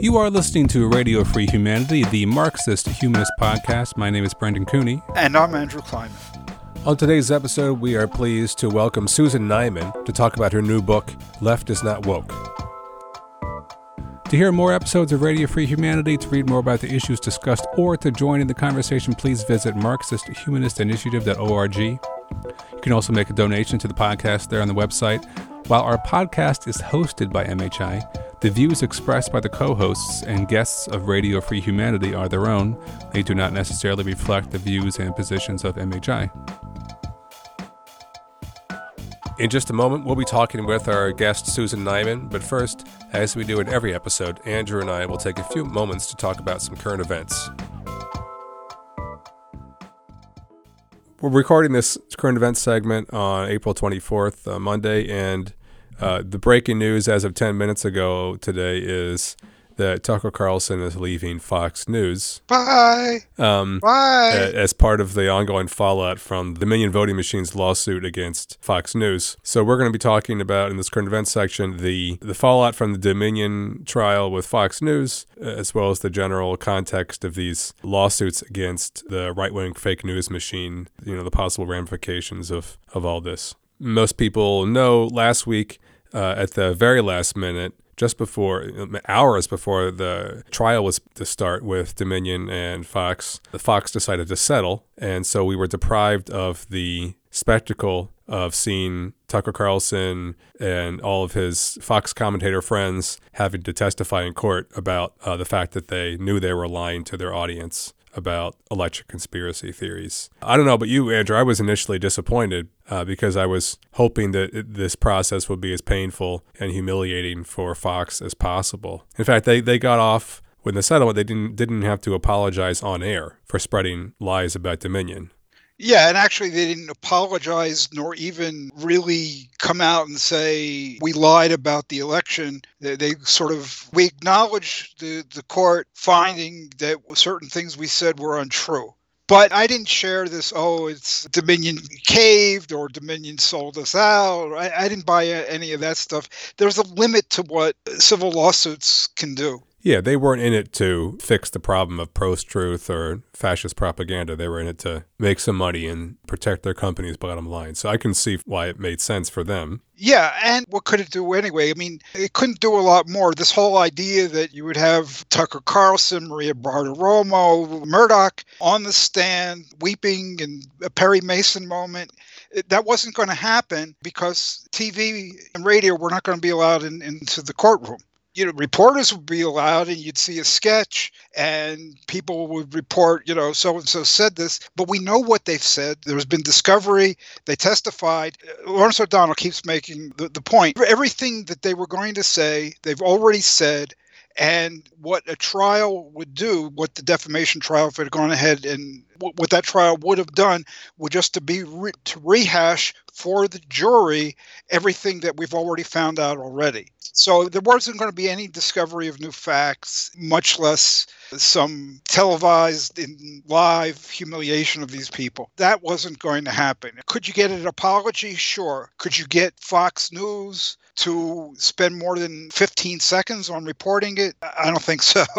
You are listening to Radio Free Humanity, the Marxist Humanist podcast. My name is Brendan Cooney. And I'm Andrew Kleiman. On today's episode, we are pleased to welcome Susan Neiman to talk about her new book, Left is Not Woke. To hear more episodes of Radio Free Humanity, to read more about the issues discussed, or to join in the conversation, please visit MarxistHumanistInitiative.org. You can also make a donation to the podcast there on the website. While our podcast is hosted by MHI, the views expressed by the co hosts and guests of Radio Free Humanity are their own. They do not necessarily reflect the views and positions of MHI. In just a moment, we'll be talking with our guest, Susan Neiman. But first, as we do in every episode, Andrew and I will take a few moments to talk about some current events. We're recording this current events segment on April 24th, uh, Monday, and uh, the breaking news as of 10 minutes ago today is that Tucker Carlson is leaving Fox News. Bye. Um, Bye. As part of the ongoing fallout from the Dominion Voting Machines lawsuit against Fox News. So we're going to be talking about in this current events section the the fallout from the Dominion trial with Fox News, as well as the general context of these lawsuits against the right wing fake news machine. You know the possible ramifications of of all this. Most people know last week. Uh, at the very last minute, just before hours before the trial was to start with Dominion and Fox, the Fox decided to settle, and so we were deprived of the spectacle of seeing Tucker Carlson and all of his Fox commentator friends having to testify in court about uh, the fact that they knew they were lying to their audience about election conspiracy theories. I don't know about you, Andrew. I was initially disappointed uh, because I was hoping that it, this process would be as painful and humiliating for Fox as possible. In fact, they, they got off with the settlement. They didn't didn't have to apologize on air for spreading lies about Dominion. Yeah, and actually, they didn't apologize nor even really come out and say we lied about the election. They, they sort of we acknowledged the the court finding that certain things we said were untrue. But I didn't share this, oh, it's Dominion caved or Dominion sold us out. I, I didn't buy any of that stuff. There's a limit to what civil lawsuits can do. Yeah, they weren't in it to fix the problem of post truth or fascist propaganda. They were in it to make some money and protect their company's bottom line. So I can see why it made sense for them. Yeah, and what could it do anyway? I mean, it couldn't do a lot more. This whole idea that you would have Tucker Carlson, Maria Bartiromo, Murdoch on the stand weeping and a Perry Mason moment that wasn't going to happen because TV and radio were not going to be allowed in, into the courtroom you know, reporters would be allowed and you'd see a sketch and people would report, you know, so and so said this. But we know what they've said. There's been discovery. They testified. Uh, Lawrence O'Donnell keeps making the, the point. Everything that they were going to say, they've already said. And what a trial would do, what the defamation trial, if it had gone ahead and what that trial would have done, would just to be re- to rehash for the jury everything that we've already found out already. So there wasn't going to be any discovery of new facts, much less some televised in live humiliation of these people. That wasn't going to happen. Could you get an apology? Sure. Could you get Fox News to spend more than 15 seconds on reporting it? I don't think so.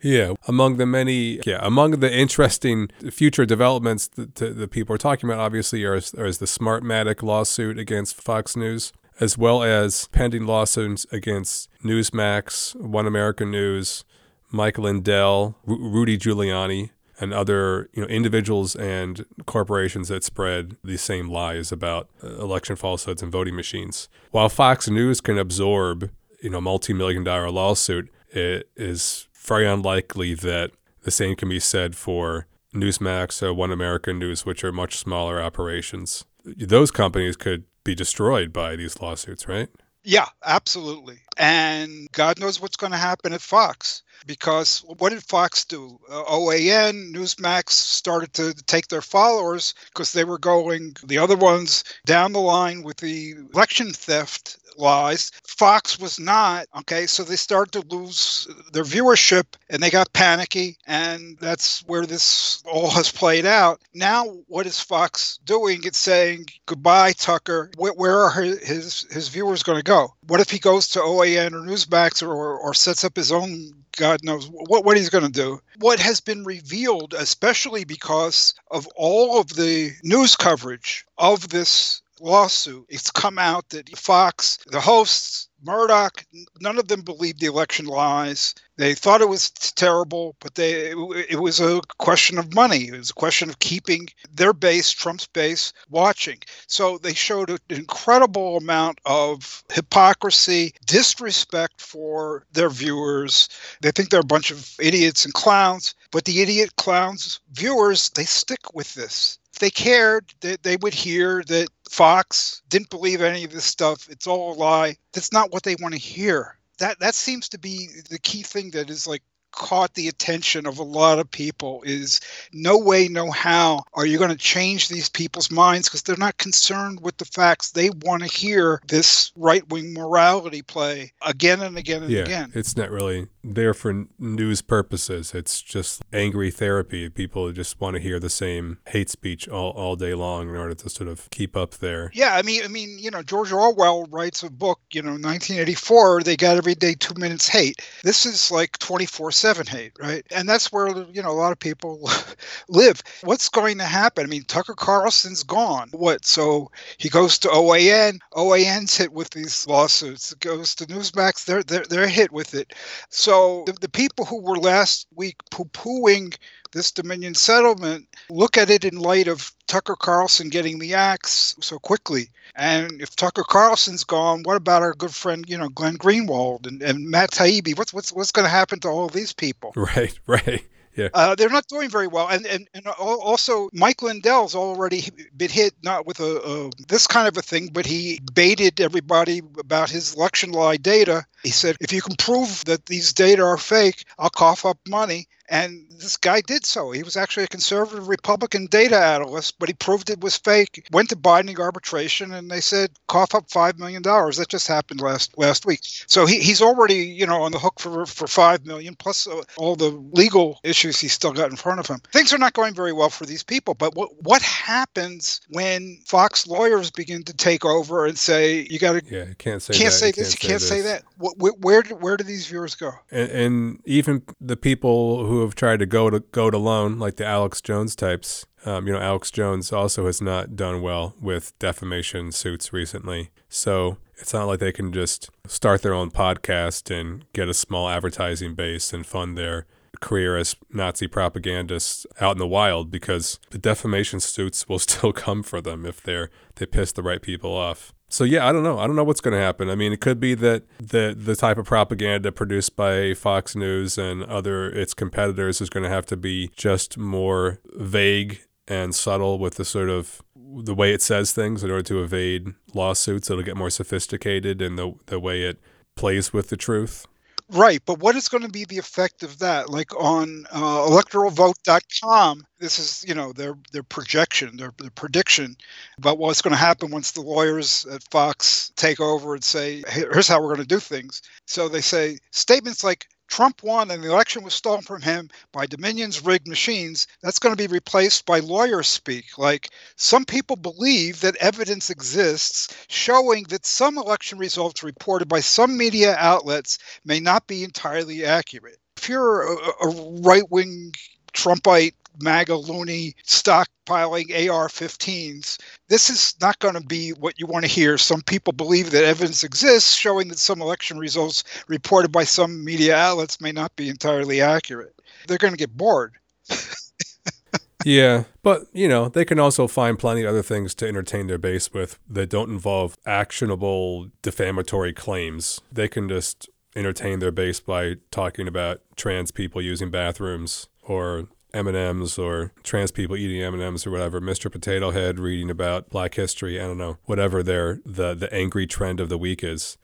Yeah, among the many, yeah, among the interesting future developments that the people are talking about, obviously, are, is the Smartmatic lawsuit against Fox News, as well as pending lawsuits against Newsmax, One American News, Mike Lindell, R- Rudy Giuliani, and other you know individuals and corporations that spread these same lies about uh, election falsehoods and voting machines. While Fox News can absorb you know multi-million dollar lawsuit, it is very unlikely that the same can be said for Newsmax or One American News, which are much smaller operations. Those companies could be destroyed by these lawsuits, right? Yeah, absolutely. And God knows what's going to happen at Fox. Because what did Fox do? Uh, OAN, Newsmax started to take their followers because they were going the other ones down the line with the election theft lies. Fox was not. Okay, so they started to lose their viewership and they got panicky, and that's where this all has played out. Now, what is Fox doing? It's saying goodbye, Tucker. Where, where are his his viewers going to go? What if he goes to OAN or Newsmax or, or sets up his own God knows what, what he's going to do. What has been revealed, especially because of all of the news coverage of this lawsuit, it's come out that Fox, the hosts, Murdoch, none of them believed the election lies. They thought it was terrible, but they it was a question of money. It was a question of keeping their base, Trump's base, watching. So they showed an incredible amount of hypocrisy, disrespect for their viewers. They think they're a bunch of idiots and clowns, but the idiot clowns viewers, they stick with this they cared, they, they would hear that Fox didn't believe any of this stuff. It's all a lie. That's not what they want to hear. That that seems to be the key thing that is like caught the attention of a lot of people is no way, no how are you going to change these people's minds because they're not concerned with the facts. They want to hear this right wing morality play again and again and yeah, again. It's not really there for news purposes. It's just angry therapy. People just want to hear the same hate speech all, all day long in order to sort of keep up there. Yeah, I mean, I mean, you know, George Orwell writes a book, you know, 1984. They got every day two minutes hate. This is like 24 seven hate, right? And that's where you know a lot of people live. What's going to happen? I mean, Tucker Carlson's gone. What? So he goes to OAN. OAN's hit with these lawsuits. It goes to Newsmax. They're they're, they're hit with it. So the, the people who were last week poo-pooing this Dominion settlement, look at it in light of Tucker Carlson getting the axe so quickly. And if Tucker Carlson's gone, what about our good friend, you know, Glenn Greenwald and, and Matt Taibbi? What's what's what's going to happen to all these people? Right, right. Yeah. Uh, they're not doing very well, and, and and also Mike Lindell's already been hit not with a, a, this kind of a thing, but he baited everybody about his election lie data. He said, if you can prove that these data are fake, I'll cough up money. And this guy did so. He was actually a conservative Republican data analyst, but he proved it was fake. Went to binding arbitration, and they said cough up five million dollars. That just happened last last week. So he, he's already you know on the hook for for five million plus uh, all the legal issues he's still got in front of him. Things are not going very well for these people. But what what happens when Fox lawyers begin to take over and say you got to yeah can't say can't that, say this, you can't say, say that. Where, where where do these viewers go? And, and even the people who have tried to go to go it alone, like the Alex Jones types. Um, you know, Alex Jones also has not done well with defamation suits recently. So it's not like they can just start their own podcast and get a small advertising base and fund their career as Nazi propagandists out in the wild because the defamation suits will still come for them if they're they piss the right people off. So yeah, I don't know. I don't know what's going to happen. I mean, it could be that the the type of propaganda produced by Fox News and other its competitors is going to have to be just more vague and subtle with the sort of the way it says things in order to evade lawsuits. It'll get more sophisticated in the the way it plays with the truth. Right, but what is going to be the effect of that? Like on uh, electoralvote.com, this is you know their their projection, their, their prediction about what's going to happen once the lawyers at Fox take over and say, "Here's how we're going to do things." So they say statements like Trump won and the election was stolen from him by Dominion's rigged machines, that's going to be replaced by lawyer speak. Like some people believe that evidence exists showing that some election results reported by some media outlets may not be entirely accurate. If you're a, a right wing Trumpite MAGA loony stockpiling AR 15s. This is not going to be what you want to hear. Some people believe that evidence exists showing that some election results reported by some media outlets may not be entirely accurate. They're going to get bored. yeah, but you know, they can also find plenty of other things to entertain their base with that don't involve actionable defamatory claims. They can just entertain their base by talking about trans people using bathrooms or M&Ms or trans people eating M&Ms or whatever, Mr. Potato Head reading about black history, I don't know, whatever their the the angry trend of the week is.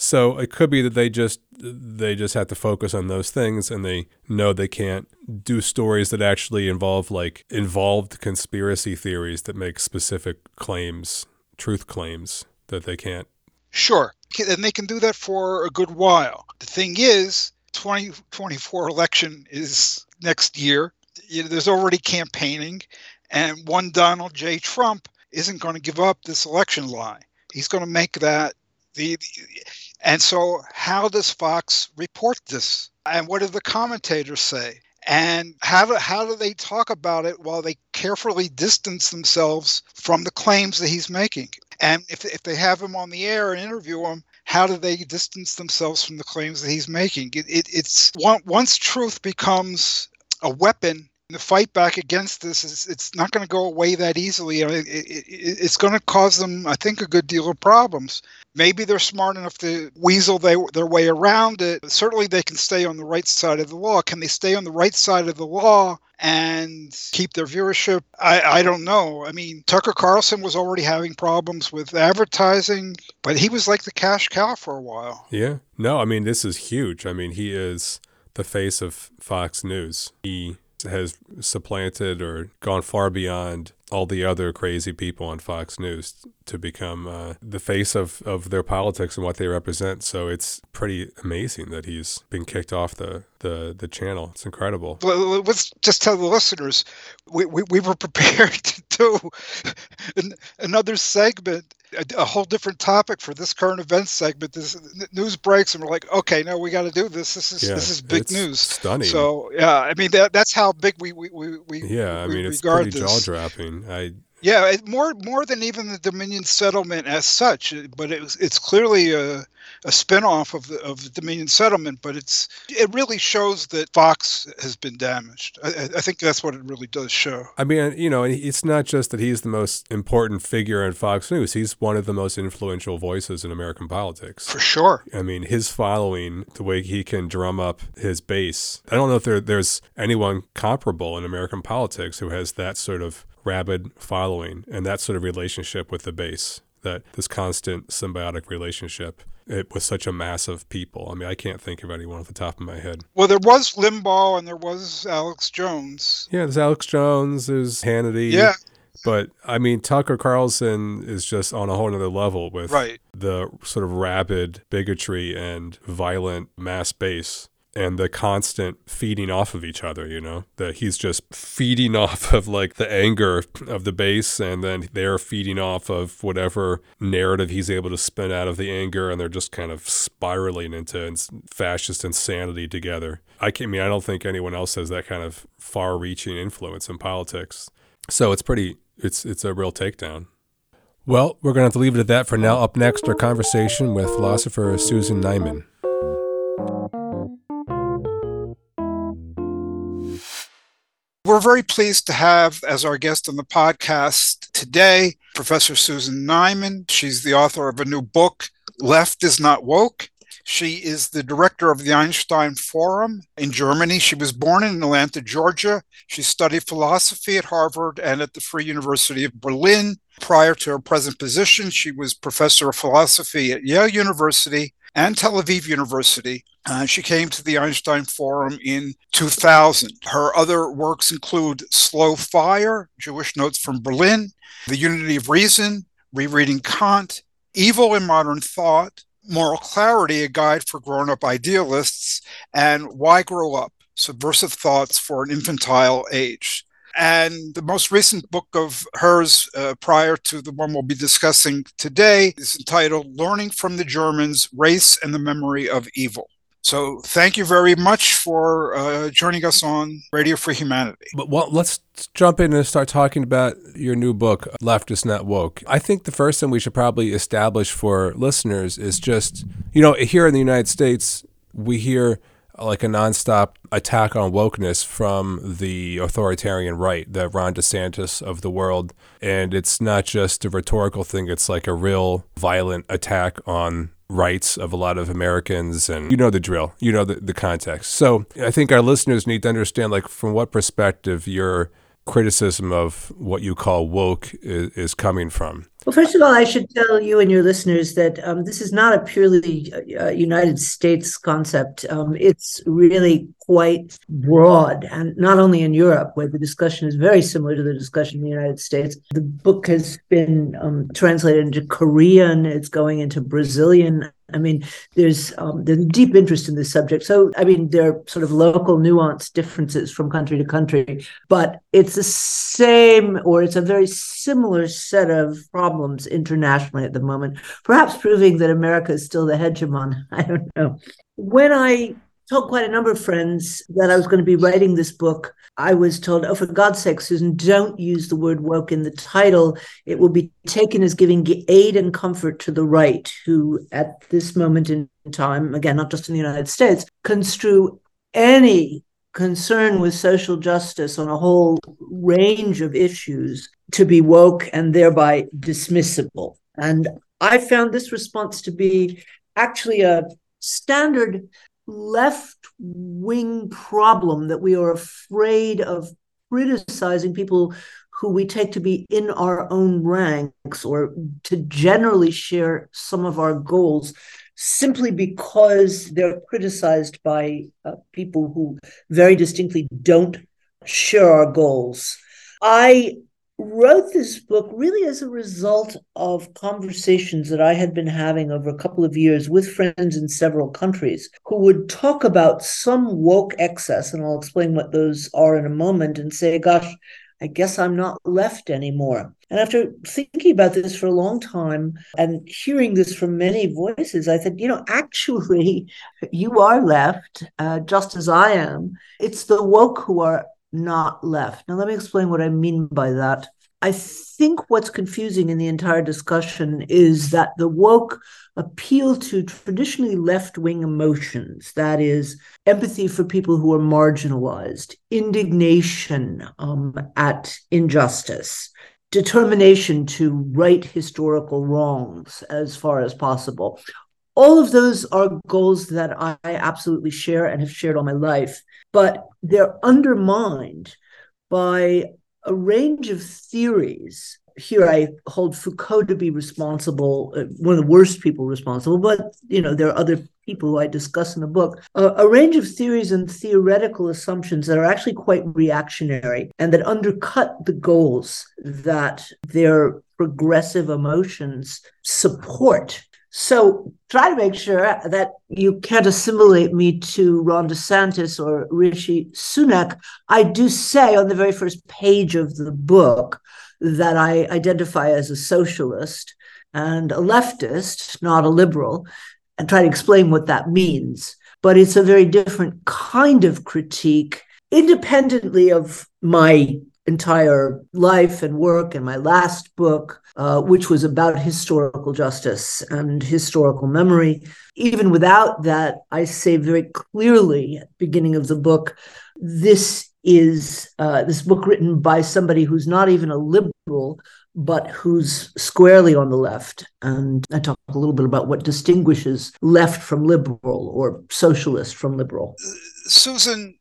So it could be that they just they just have to focus on those things and they know they can't do stories that actually involve like involved conspiracy theories that make specific claims, truth claims that they can't. Sure. And they can do that for a good while. The thing is, 2024 election is next year. You know, there's already campaigning, and one Donald J. Trump isn't going to give up this election lie. He's going to make that the, the and so how does Fox report this? And what do the commentators say? And how do, how do they talk about it while they carefully distance themselves from the claims that he's making? And if, if they have him on the air and interview him, how do they distance themselves from the claims that he's making? It, it, it's once truth becomes a weapon the fight back against this is it's not going to go away that easily. It, it, it's going to cause them, I think, a good deal of problems. Maybe they're smart enough to weasel they, their way around it. Certainly, they can stay on the right side of the law. Can they stay on the right side of the law and keep their viewership? I, I don't know. I mean, Tucker Carlson was already having problems with advertising, but he was like the cash cow for a while. Yeah. No, I mean, this is huge. I mean, he is the face of Fox News. He has supplanted or gone far beyond all the other crazy people on Fox News to become uh, the face of, of their politics and what they represent. So it's pretty amazing that he's been kicked off the, the, the channel. It's incredible. Well, let's just tell the listeners we, we, we were prepared to do another segment a, a, whole different topic for this current events segment. This news breaks, and we're like, okay, no, we got to do this. This is yeah, this is big news. Stunning. So yeah, I mean that that's how big we we we, we yeah. I mean it's pretty jaw dropping. I yeah, more more than even the Dominion settlement as such, but it was, it's clearly a a spinoff of the of the Dominion settlement, but it's it really shows that Fox has been damaged. I, I, think that's what it really does show. I mean, you know, it's not just that he's the most important figure in Fox News; he's one of the most influential voices in American politics. For sure. I mean, his following, the way he can drum up his base. I don't know if there, there's anyone comparable in American politics who has that sort of rabid following and that sort of relationship with the base. That this constant symbiotic relationship it was such a mass of people. I mean, I can't think of anyone off the top of my head. Well, there was Limbaugh and there was Alex Jones. Yeah, there's Alex Jones, there's Hannity. Yeah. But I mean, Tucker Carlson is just on a whole other level with right. the sort of rabid bigotry and violent mass base and the constant feeding off of each other, you know, that he's just feeding off of like the anger of the base and then they're feeding off of whatever narrative he's able to spin out of the anger and they're just kind of spiraling into fascist insanity together. I, I mean, I don't think anyone else has that kind of far reaching influence in politics. So it's pretty, it's, it's a real takedown. Well, we're going to have to leave it at that for now. Up next, our conversation with philosopher Susan Neiman. We're very pleased to have as our guest on the podcast today Professor Susan Neiman. She's the author of a new book, Left is Not Woke. She is the director of the Einstein Forum in Germany. She was born in Atlanta, Georgia. She studied philosophy at Harvard and at the Free University of Berlin. Prior to her present position, she was professor of philosophy at Yale University and Tel Aviv University. Uh, she came to the Einstein Forum in 2000. Her other works include Slow Fire, Jewish Notes from Berlin, The Unity of Reason, Rereading Kant, Evil in Modern Thought, Moral Clarity, a guide for grown up idealists, and Why Grow Up? Subversive Thoughts for an Infantile Age. And the most recent book of hers, uh, prior to the one we'll be discussing today, is entitled Learning from the Germans Race and the Memory of Evil. So thank you very much for uh, joining us on Radio Free Humanity. But well, let's jump in and start talking about your new book, Left is Not Woke. I think the first thing we should probably establish for listeners is just, you know, here in the United States, we hear like a nonstop attack on wokeness from the authoritarian right, the Ron DeSantis of the world. And it's not just a rhetorical thing, it's like a real violent attack on rights of a lot of Americans and you know the drill, you know the, the context. So I think our listeners need to understand like from what perspective you're criticism of what you call woke is, is coming from. Well, first of all, I should tell you and your listeners that um, this is not a purely uh, United States concept. Um, it's really quite broad, and not only in Europe, where the discussion is very similar to the discussion in the United States. The book has been um, translated into Korean, it's going into Brazilian. I mean, there's um, there's deep interest in this subject. So, I mean, there are sort of local nuanced differences from country to country, but it's the same, or it's a very similar set of problems internationally at the moment. Perhaps proving that America is still the hegemon. I don't know. When I told quite a number of friends that I was going to be writing this book. I was told, oh, for God's sake, Susan, don't use the word woke in the title. It will be taken as giving aid and comfort to the right, who at this moment in time, again, not just in the United States, construe any concern with social justice on a whole range of issues to be woke and thereby dismissible. And I found this response to be actually a standard left wing problem that we are afraid of criticizing people who we take to be in our own ranks or to generally share some of our goals simply because they're criticized by uh, people who very distinctly don't share our goals. I wrote this book really as a result of conversations that I had been having over a couple of years with friends in several countries who would talk about some woke excess, and I'll explain what those are in a moment, and say, gosh, I guess I'm not left anymore. And after thinking about this for a long time and hearing this from many voices, I said, you know, actually, you are left uh, just as I am. It's the woke who are not left. Now, let me explain what I mean by that. I think what's confusing in the entire discussion is that the woke appeal to traditionally left wing emotions that is, empathy for people who are marginalized, indignation um, at injustice, determination to right historical wrongs as far as possible. All of those are goals that I absolutely share and have shared all my life, but they're undermined by a range of theories. Here, I hold Foucault to be responsible, uh, one of the worst people responsible, but you know there are other people who I discuss in the book. A range of theories and theoretical assumptions that are actually quite reactionary and that undercut the goals that their progressive emotions support so try to make sure that you can't assimilate me to Ron DeSantis or Rishi Sunak. I do say on the very first page of the book that I identify as a socialist and a leftist, not a liberal, and try to explain what that means. But it's a very different kind of critique, independently of my entire life and work and my last book, uh, which was about historical justice and historical memory. Even without that, I say very clearly at the beginning of the book, this is uh, this book written by somebody who's not even a liberal, but who's squarely on the left. And I talk a little bit about what distinguishes left from liberal or socialist from liberal. Susan,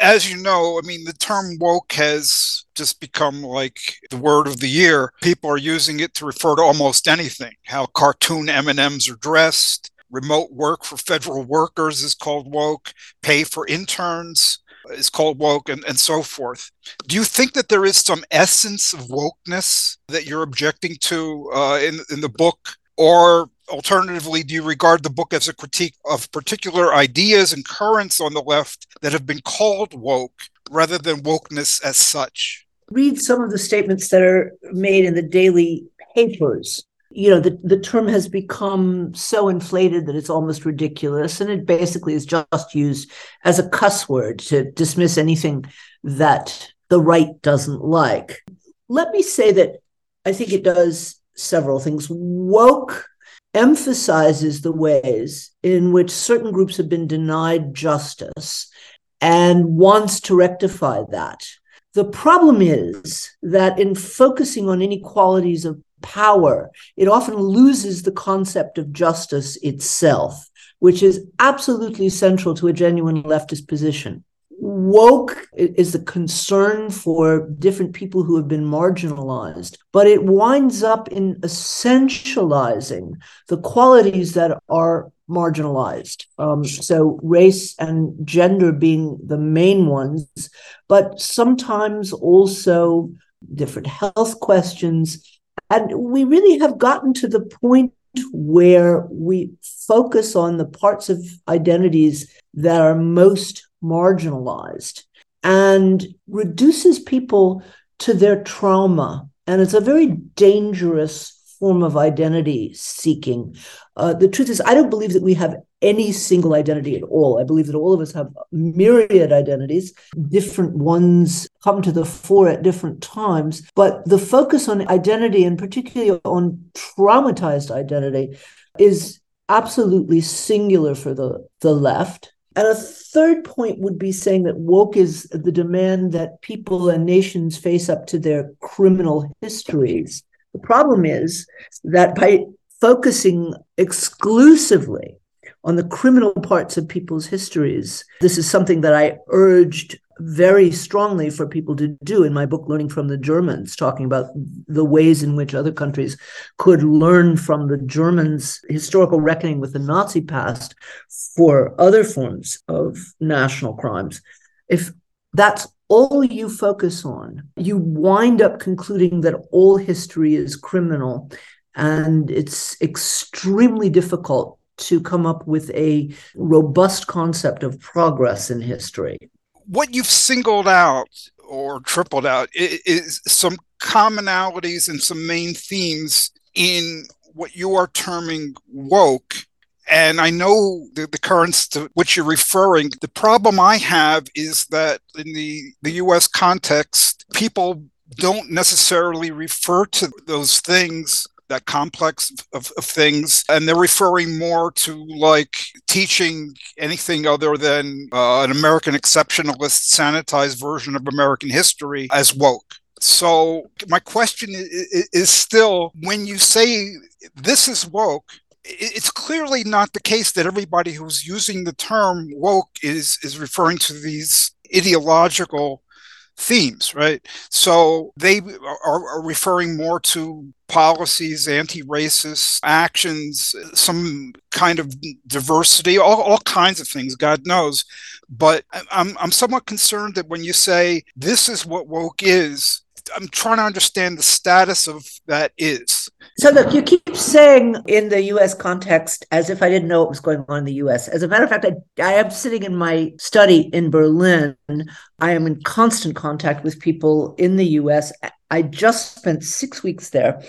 as you know, I mean, the term woke has just become like the word of the year. People are using it to refer to almost anything. How cartoon M&Ms are dressed, remote work for federal workers is called woke, pay for interns is called woke, and, and so forth. Do you think that there is some essence of wokeness that you're objecting to uh, in, in the book? Or Alternatively, do you regard the book as a critique of particular ideas and currents on the left that have been called woke rather than wokeness as such? Read some of the statements that are made in the daily papers. You know, the, the term has become so inflated that it's almost ridiculous. And it basically is just used as a cuss word to dismiss anything that the right doesn't like. Let me say that I think it does several things. Woke emphasizes the ways in which certain groups have been denied justice and wants to rectify that. The problem is that in focusing on inequalities of power, it often loses the concept of justice itself, which is absolutely central to a genuine leftist position. Woke is the concern for different people who have been marginalized, but it winds up in essentializing the qualities that are marginalized. Um, so, race and gender being the main ones, but sometimes also different health questions. And we really have gotten to the point where we focus on the parts of identities that are most marginalized and reduces people to their trauma. And it's a very dangerous form of identity seeking. Uh, the truth is, I don't believe that we have any single identity at all. I believe that all of us have myriad identities. Different ones come to the fore at different times. But the focus on identity, and particularly on traumatized identity, is absolutely singular for the, the left. And a third point would be saying that woke is the demand that people and nations face up to their criminal histories. The problem is that by focusing exclusively on the criminal parts of people's histories. This is something that I urged very strongly for people to do in my book, Learning from the Germans, talking about the ways in which other countries could learn from the Germans' historical reckoning with the Nazi past for other forms of national crimes. If that's all you focus on, you wind up concluding that all history is criminal. And it's extremely difficult to come up with a robust concept of progress in history. What you've singled out or tripled out is some commonalities and some main themes in what you are terming woke. And I know the, the currents to which you're referring. The problem I have is that in the, the US context, people don't necessarily refer to those things that complex of, of, things. And they're referring more to like teaching anything other than uh, an american exceptionalist sanitized version of american history as woke. So my question is, still when you say this is woke it's clearly not the case that everybody who's using the term woke is is referring to these ideological themes, right? So they are, referring more to policies, anti racist actions, some kind of diversity, all, all kinds of things, God knows. But I'm, I'm somewhat concerned that when you say this is what woke is, I'm trying to understand the status of that is. So look, you keep saying in the U.S. context as if I didn't know what was going on in the U.S. As a matter of fact, I, I am sitting in my study in Berlin. I am in constant contact with people in the U.S. I just spent six weeks there,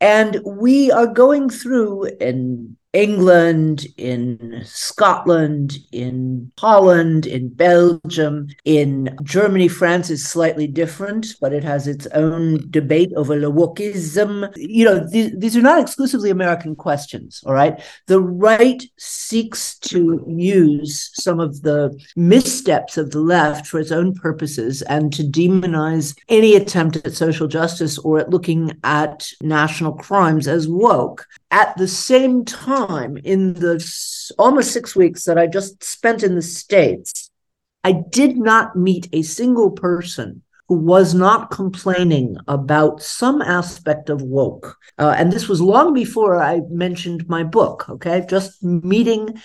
and we are going through and England, in Scotland, in Holland, in Belgium, in Germany. France is slightly different, but it has its own debate over le wokism. You know, these, these are not exclusively American questions, all right? The right seeks to use some of the missteps of the left for its own purposes and to demonize any attempt at social justice or at looking at national crimes as woke. At the same time, in the almost six weeks that I just spent in the States, I did not meet a single person was not complaining about some aspect of woke. Uh, and this was long before I mentioned my book, okay? Just meeting,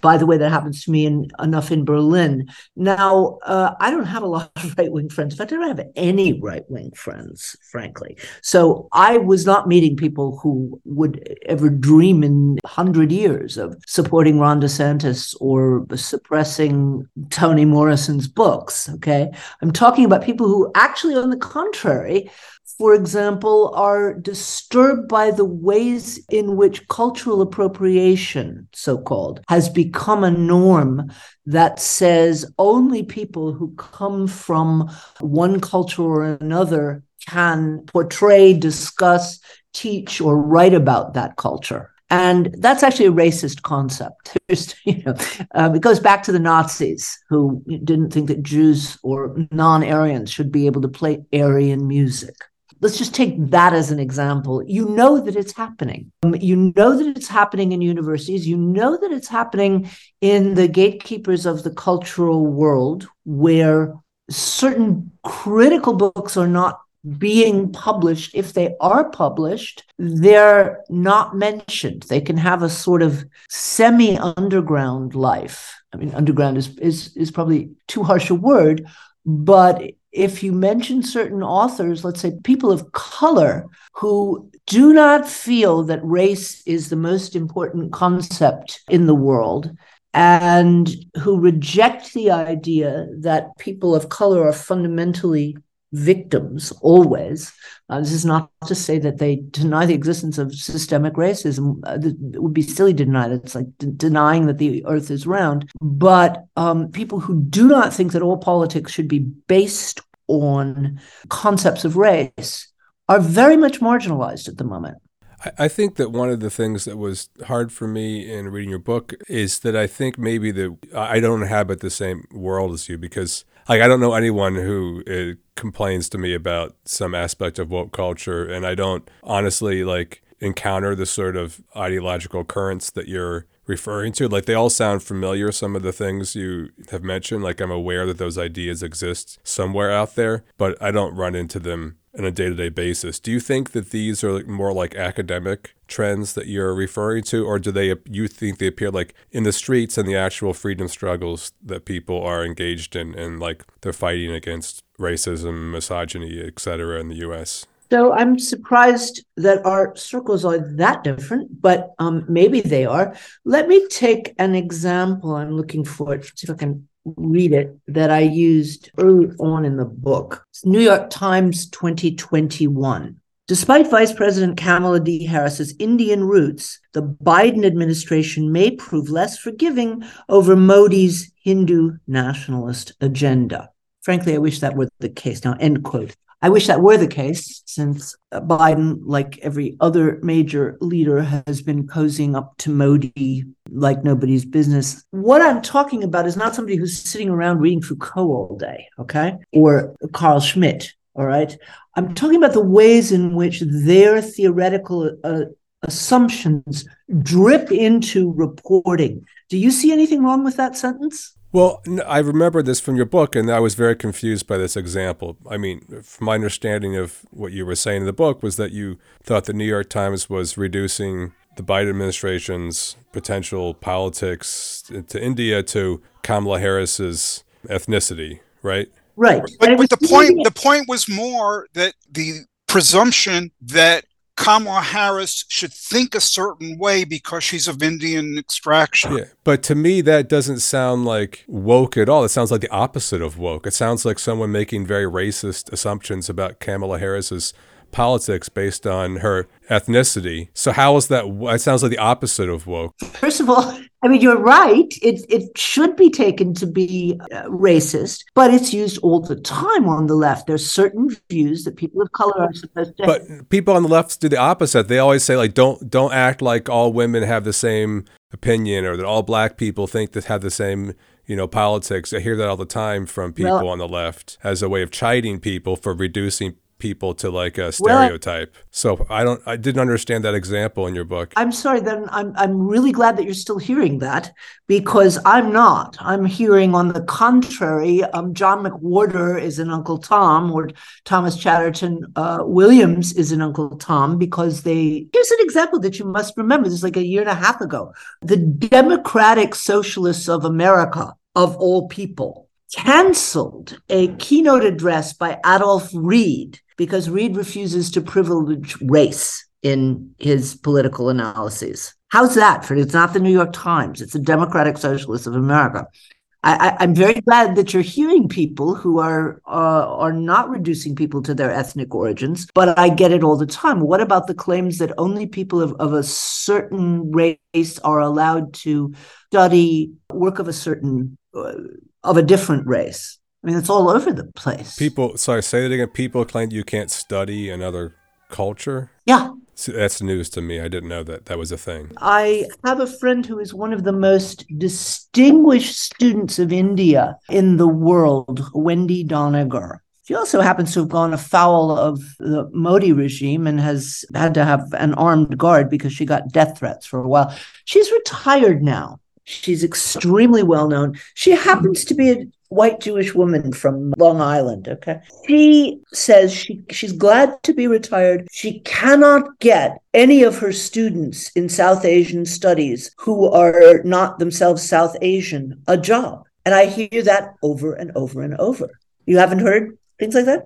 by the way, that happens to me in, enough in Berlin. Now, uh, I don't have a lot of right wing friends. In fact, I don't have any right wing friends, frankly. So I was not meeting people who would ever dream in 100 years of supporting Ron DeSantis or suppressing Toni Morrison's books, okay? I'm talking about people who actually, on the contrary, for example, are disturbed by the ways in which cultural appropriation, so called, has become a norm that says only people who come from one culture or another can portray, discuss, teach, or write about that culture. And that's actually a racist concept. you know, um, it goes back to the Nazis who didn't think that Jews or non Aryans should be able to play Aryan music. Let's just take that as an example. You know that it's happening. Um, you know that it's happening in universities. You know that it's happening in the gatekeepers of the cultural world where certain critical books are not being published. If they are published, they're not mentioned. They can have a sort of semi underground life. I mean, underground is, is, is probably too harsh a word, but if you mention certain authors, let's say people of color who do not feel that race is the most important concept in the world, and who reject the idea that people of color are fundamentally victims always. Uh, this is not to say that they deny the existence of systemic racism. Uh, it would be silly to deny that. It's like d- denying that the earth is round. But um, people who do not think that all politics should be based on concepts of race are very much marginalized at the moment. I think that one of the things that was hard for me in reading your book is that I think maybe that I don't inhabit the same world as you because like I don't know anyone who uh, complains to me about some aspect of woke culture, and I don't honestly like encounter the sort of ideological currents that you're referring to. Like they all sound familiar. Some of the things you have mentioned, like I'm aware that those ideas exist somewhere out there, but I don't run into them on a day-to-day basis. Do you think that these are more like academic trends that you're referring to, or do they you think they appear like in the streets and the actual freedom struggles that people are engaged in, and like they're fighting against racism, misogyny, etc. in the U.S. So I'm surprised that our circles are that different, but um, maybe they are. Let me take an example. I'm looking for it. See if I can read it that I used early on in the book. It's New York Times 2021. Despite Vice President Kamala D. Harris's Indian roots, the Biden administration may prove less forgiving over Modi's Hindu nationalist agenda. Frankly, I wish that were the case. Now, end quote. I wish that were the case, since Biden, like every other major leader, has been cozying up to Modi like nobody's business. What I'm talking about is not somebody who's sitting around reading Foucault all day, okay? Or Carl Schmitt, all right? I'm talking about the ways in which their theoretical uh, assumptions drip into reporting. Do you see anything wrong with that sentence? Well, I remember this from your book, and I was very confused by this example. I mean, from my understanding of what you were saying in the book was that you thought the New York Times was reducing the Biden administration's potential politics to India to Kamala Harris's ethnicity, right? Right. But, but the point the point was more that the presumption that Kamala Harris should think a certain way because she's of Indian extraction. Yeah, but to me, that doesn't sound like woke at all. It sounds like the opposite of woke. It sounds like someone making very racist assumptions about Kamala Harris's politics based on her ethnicity. So how is that? It sounds like the opposite of woke. First of all, I mean you're right. It it should be taken to be uh, racist, but it's used all the time on the left. There's certain views that people of color are supposed to. But people on the left do the opposite. They always say like, don't don't act like all women have the same opinion, or that all black people think that have the same you know, politics. I hear that all the time from people well, on the left as a way of chiding people for reducing people to like a stereotype. Well, so I don't I didn't understand that example in your book. I'm sorry then I'm I'm really glad that you're still hearing that because I'm not. I'm hearing on the contrary, um, John McWhorter is an Uncle Tom or Thomas Chatterton uh, Williams is an Uncle Tom because they here's an example that you must remember. This is like a year and a half ago. The Democratic Socialists of America of all people canceled a keynote address by Adolph Reed because Reed refuses to privilege race in his political analyses. How's that? For it's not the New York Times; it's the Democratic Socialists of America. I, am very glad that you're hearing people who are uh, are not reducing people to their ethnic origins, but I get it all the time. What about the claims that only people of, of a certain race are allowed to study work of a certain uh, of a different race? I mean, it's all over the place. People, sorry, say that again. People claim you can't study another culture. Yeah. So that's news to me. I didn't know that that was a thing. I have a friend who is one of the most distinguished students of India in the world, Wendy Doniger. She also happens to have gone afoul of the Modi regime and has had to have an armed guard because she got death threats for a while. She's retired now. She's extremely well known. She happens to be a white Jewish woman from Long Island. Okay. She says she, she's glad to be retired. She cannot get any of her students in South Asian studies who are not themselves South Asian a job. And I hear that over and over and over. You haven't heard things like that?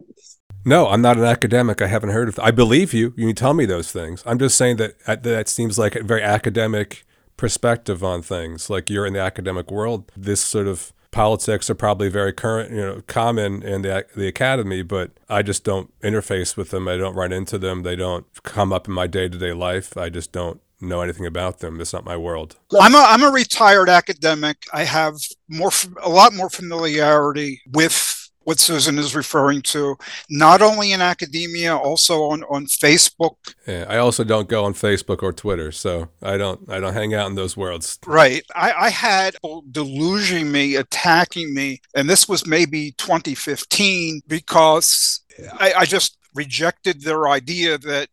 No, I'm not an academic. I haven't heard of. Th- I believe you. You tell me those things. I'm just saying that that seems like a very academic perspective on things. Like you're in the academic world. This sort of politics are probably very current, you know, common in the the academy, but I just don't interface with them. I don't run into them. They don't come up in my day to day life. I just don't know anything about them. It's not my world. I'm a I'm a retired academic. I have more a lot more familiarity with what Susan is referring to, not only in academia, also on, on Facebook. Yeah, I also don't go on Facebook or Twitter, so I don't I don't hang out in those worlds. Right. I, I had deluging me, attacking me, and this was maybe 2015 because I, I just rejected their idea that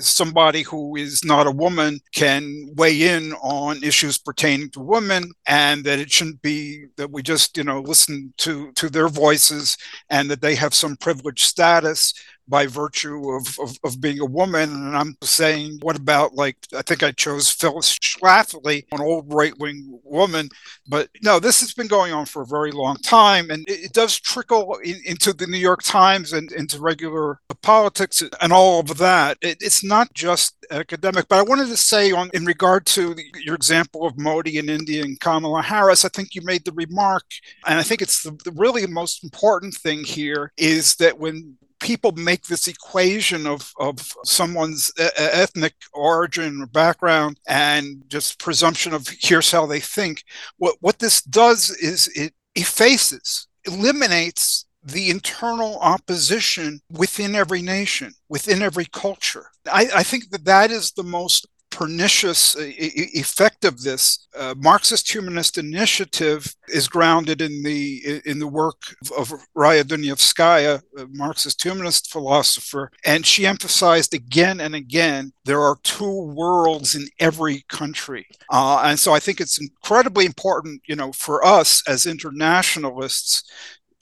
somebody who is not a woman can weigh in on issues pertaining to women and that it shouldn't be that we just you know listen to to their voices and that they have some privileged status by virtue of, of, of, being a woman. And I'm saying, what about like, I think I chose Phyllis Schlafly, an old right wing woman. But no, this has been going on for a very long time. And it, it does trickle in, into the New York Times and into regular politics and all of that. It, it's not just academic. But I wanted to say, on in regard to the, your example of Modi in India and Kamala Harris, I think you made the remark, and I think it's the, the really most important thing here is that when people make this equation of, of someone's ethnic origin or background and just presumption of here's how they think. What, what this does is it effaces, eliminates the internal opposition within every nation, within every culture. I, I, think that that is the most pernicious effect of this. Uh, Marxist humanist initiative is grounded in the in the work of, of Raya a Marxist humanist philosopher, and she emphasized again and again there are two worlds in every country, uh, and so I think it's incredibly important, you know, for us as internationalists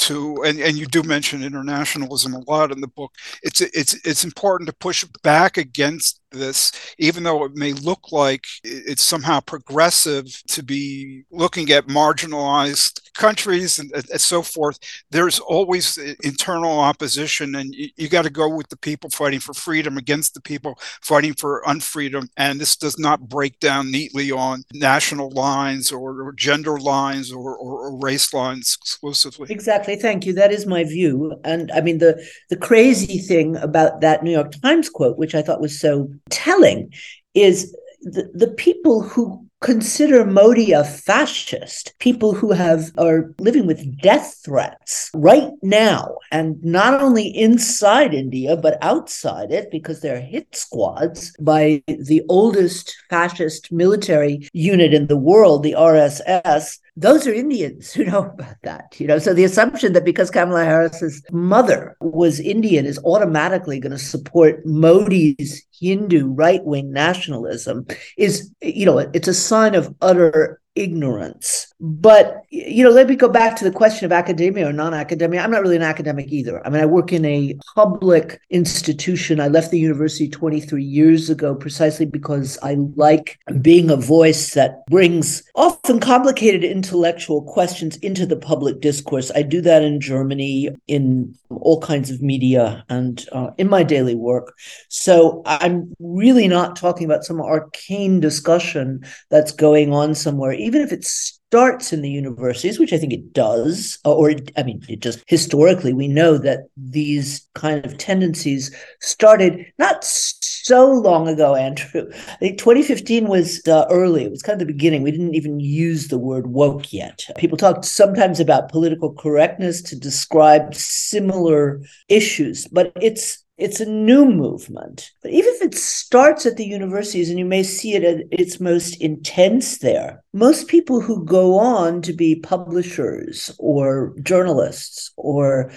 to and, and you do mention internationalism a lot in the book. It's it's it's important to push back against this, even though it may look like it's somehow progressive to be looking at marginalized countries and, and so forth, there's always uh, internal opposition, and you, you got to go with the people fighting for freedom against the people fighting for unfreedom. And this does not break down neatly on national lines or, or gender lines or, or, or race lines exclusively. Exactly. Thank you. That is my view. And I mean, the, the crazy thing about that New York Times quote, which I thought was so telling is the, the people who consider Modi a fascist, people who have are living with death threats right now, and not only inside India but outside it, because they're hit squads by the oldest fascist military unit in the world, the RSS. Those are Indians who know about that, you know. So the assumption that because Kamala Harris's mother was Indian is automatically going to support Modi's Hindu right wing nationalism is, you know, it's a sign of utter ignorance. But, you know, let me go back to the question of academia or non academia. I'm not really an academic either. I mean, I work in a public institution. I left the university 23 years ago precisely because I like being a voice that brings often complicated intellectual questions into the public discourse. I do that in Germany, in all kinds of media, and uh, in my daily work. So I'm really not talking about some arcane discussion that's going on somewhere even if it starts in the universities, which I think it does, or I mean, it just historically, we know that these kind of tendencies started not so long ago, Andrew. I think 2015 was uh, early. It was kind of the beginning. We didn't even use the word woke yet. People talked sometimes about political correctness to describe similar issues, but it's it's a new movement. But even if it starts at the universities, and you may see it at its most intense there, most people who go on to be publishers or journalists or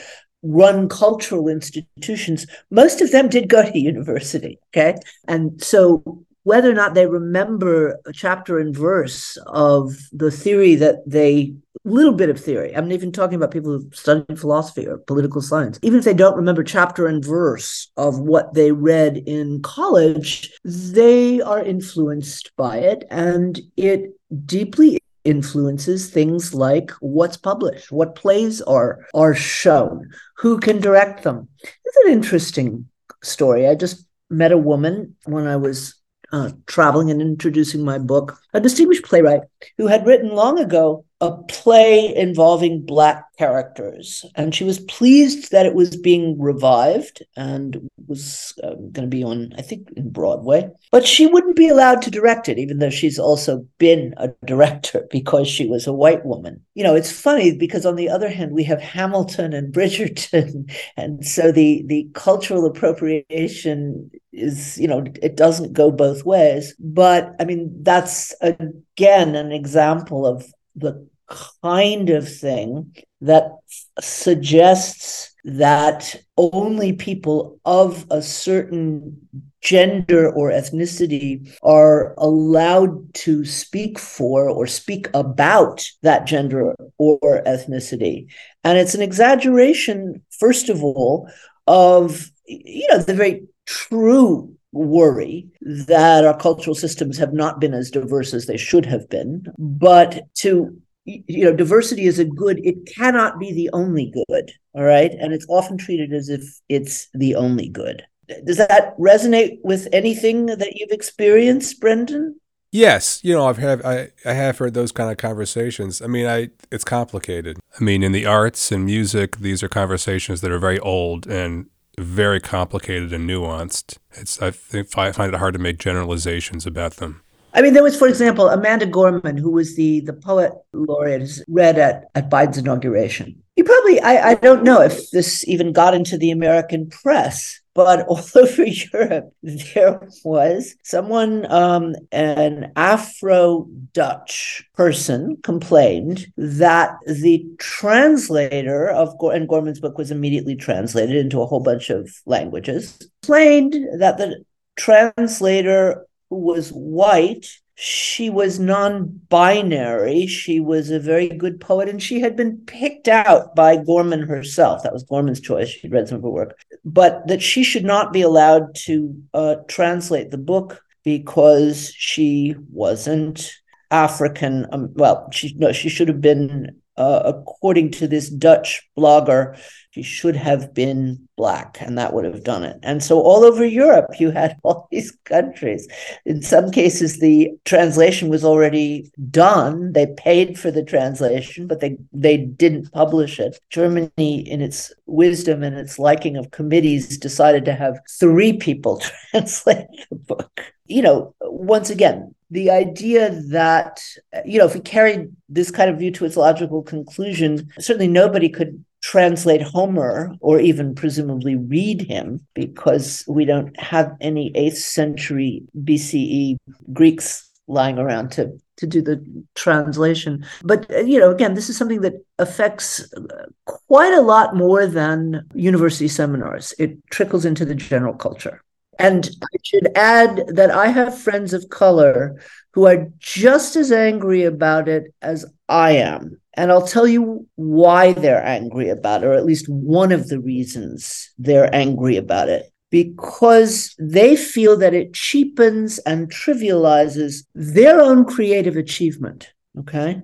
run cultural institutions, most of them did go to university. Okay. And so whether or not they remember a chapter and verse of the theory that they little bit of theory. I'm even talking about people who studied philosophy or political science. Even if they don't remember chapter and verse of what they read in college, they are influenced by it and it deeply influences things like what's published, what plays are are shown, who can direct them. It's an interesting story. I just met a woman when I was uh, traveling and introducing my book, a distinguished playwright who had written long ago a play involving Black characters. And she was pleased that it was being revived and was uh, going to be on, I think, in Broadway. But she wouldn't be allowed to direct it, even though she's also been a director because she was a white woman. You know, it's funny because on the other hand, we have Hamilton and Bridgerton. And so the, the cultural appropriation is, you know, it doesn't go both ways. But I mean, that's again an example of the kind of thing that suggests that only people of a certain gender or ethnicity are allowed to speak for or speak about that gender or ethnicity. And it's an exaggeration, first of all, of you know the very true worry that our cultural systems have not been as diverse as they should have been, but to you know diversity is a good it cannot be the only good all right? And it's often treated as if it's the only good. Does that resonate with anything that you've experienced brendan? Yes you know i've had i, I have heard those kind of conversations. I mean i it's complicated. I mean in the arts and music these are conversations that are very old and very complicated and nuanced. It's i think i find it hard to make generalizations about them I mean, there was, for example, Amanda Gorman, who was the the poet laureate, read at, at Biden's inauguration. You probably, I, I don't know if this even got into the American press, but all over Europe, there was someone, um, an Afro Dutch person, complained that the translator of, and Gorman's book was immediately translated into a whole bunch of languages, complained that the translator who was white. She was non binary. She was a very good poet, and she had been picked out by Gorman herself. That was Gorman's choice. She'd read some of her work, but that she should not be allowed to uh, translate the book because she wasn't African. Um, well, she no, she should have been, uh, according to this Dutch blogger, she should have been black, and that would have done it. And so, all over Europe, you had all these countries. In some cases, the translation was already done. They paid for the translation, but they, they didn't publish it. Germany, in its wisdom and its liking of committees, decided to have three people translate the book. You know, once again, the idea that, you know, if we carried this kind of view to its logical conclusion, certainly nobody could translate Homer or even presumably read him because we don't have any 8th century BCE Greeks lying around to to do the translation. But uh, you know again this is something that affects uh, quite a lot more than university seminars. It trickles into the general culture. And i should add that i have friends of color who are just as angry about it as i am and I'll tell you why they're angry about it, or at least one of the reasons they're angry about it. Because they feel that it cheapens and trivializes their own creative achievement. Okay.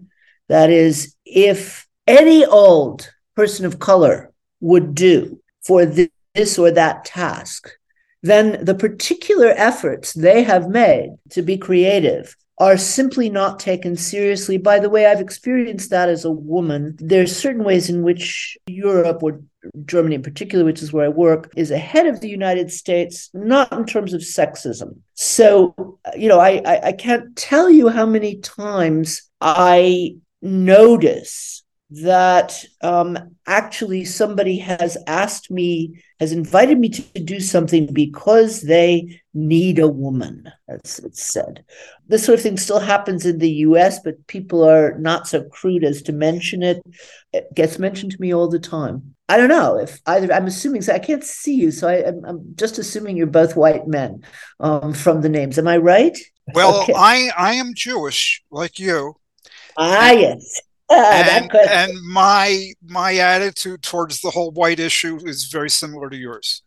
That is, if any old person of color would do for this or that task, then the particular efforts they have made to be creative are simply not taken seriously. By the way, I've experienced that as a woman. There are certain ways in which Europe or Germany in particular, which is where I work, is ahead of the United States, not in terms of sexism. So, you know, I, I, I can't tell you how many times I notice that um, actually somebody has asked me, has invited me to do something because they need a woman, as it's said. This sort of thing still happens in the US, but people are not so crude as to mention it. It gets mentioned to me all the time. I don't know if either, I'm assuming, so I can't see you, so I, am just assuming you're both white men um, from the names. Am I right? Well, okay. I, I am Jewish, like you. Ah, yes. and, and my my attitude towards the whole white issue is very similar to yours.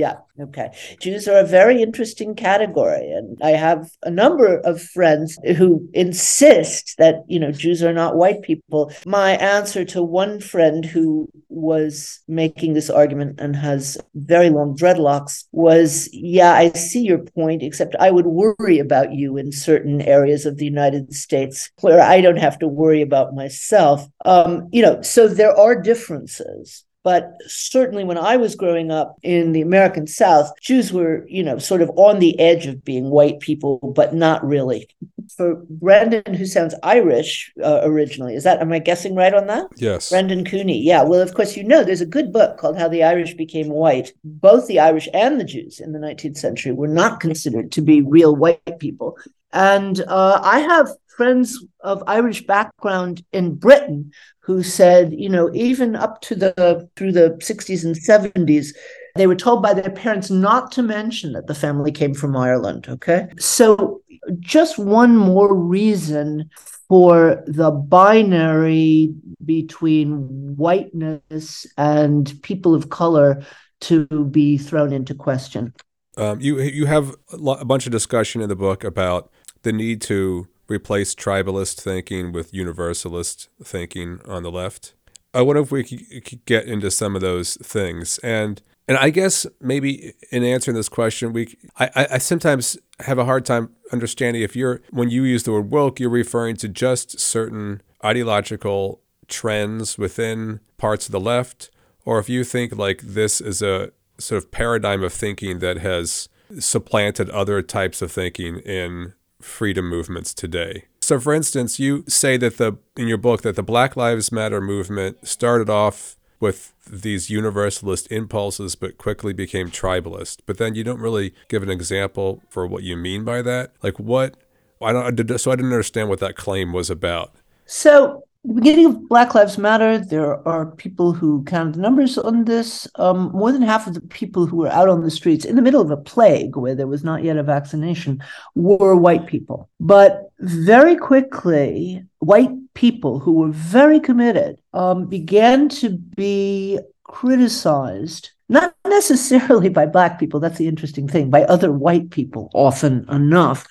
Yeah. Okay. Jews are a very interesting category. And I have a number of friends who insist that, you know, Jews are not white people. My answer to one friend who was making this argument and has very long dreadlocks was, yeah, I see your point, except I would worry about you in certain areas of the United States where I don't have to worry about myself. Um, you know, so there are differences. But certainly when I was growing up in the American South, Jews were, you know, sort of on the edge of being white people, but not really. For Brendan, who sounds Irish uh, originally, is that, am I guessing right on that? Yes. Brendan Cooney. Yeah. Well, of course, you know, there's a good book called How the Irish Became White. Both the Irish and the Jews in the 19th century were not considered to be real white people. And uh, I have friends of Irish background in Britain who said, you know, even up to the through the 60s and 70s, they were told by their parents not to mention that the family came from Ireland. Okay. So just one more reason for the binary between whiteness and people of color to be thrown into question. Um, you you have a bunch of discussion in the book about the need to replace tribalist thinking with universalist thinking on the left. I wonder if we could get into some of those things. And and I guess maybe in answering this question, we I, I sometimes have a hard time understanding if you're when you use the word woke, you're referring to just certain ideological trends within parts of the left, or if you think like this is a sort of paradigm of thinking that has supplanted other types of thinking in freedom movements today. So for instance, you say that the in your book that the Black Lives Matter movement started off with these universalist impulses but quickly became tribalist. But then you don't really give an example for what you mean by that. Like what I don't so I didn't understand what that claim was about. So the beginning of Black Lives Matter, there are people who count the numbers on this. Um, more than half of the people who were out on the streets in the middle of a plague where there was not yet a vaccination were white people. But very quickly, white people who were very committed um, began to be criticized not necessarily by black people that's the interesting thing by other white people often enough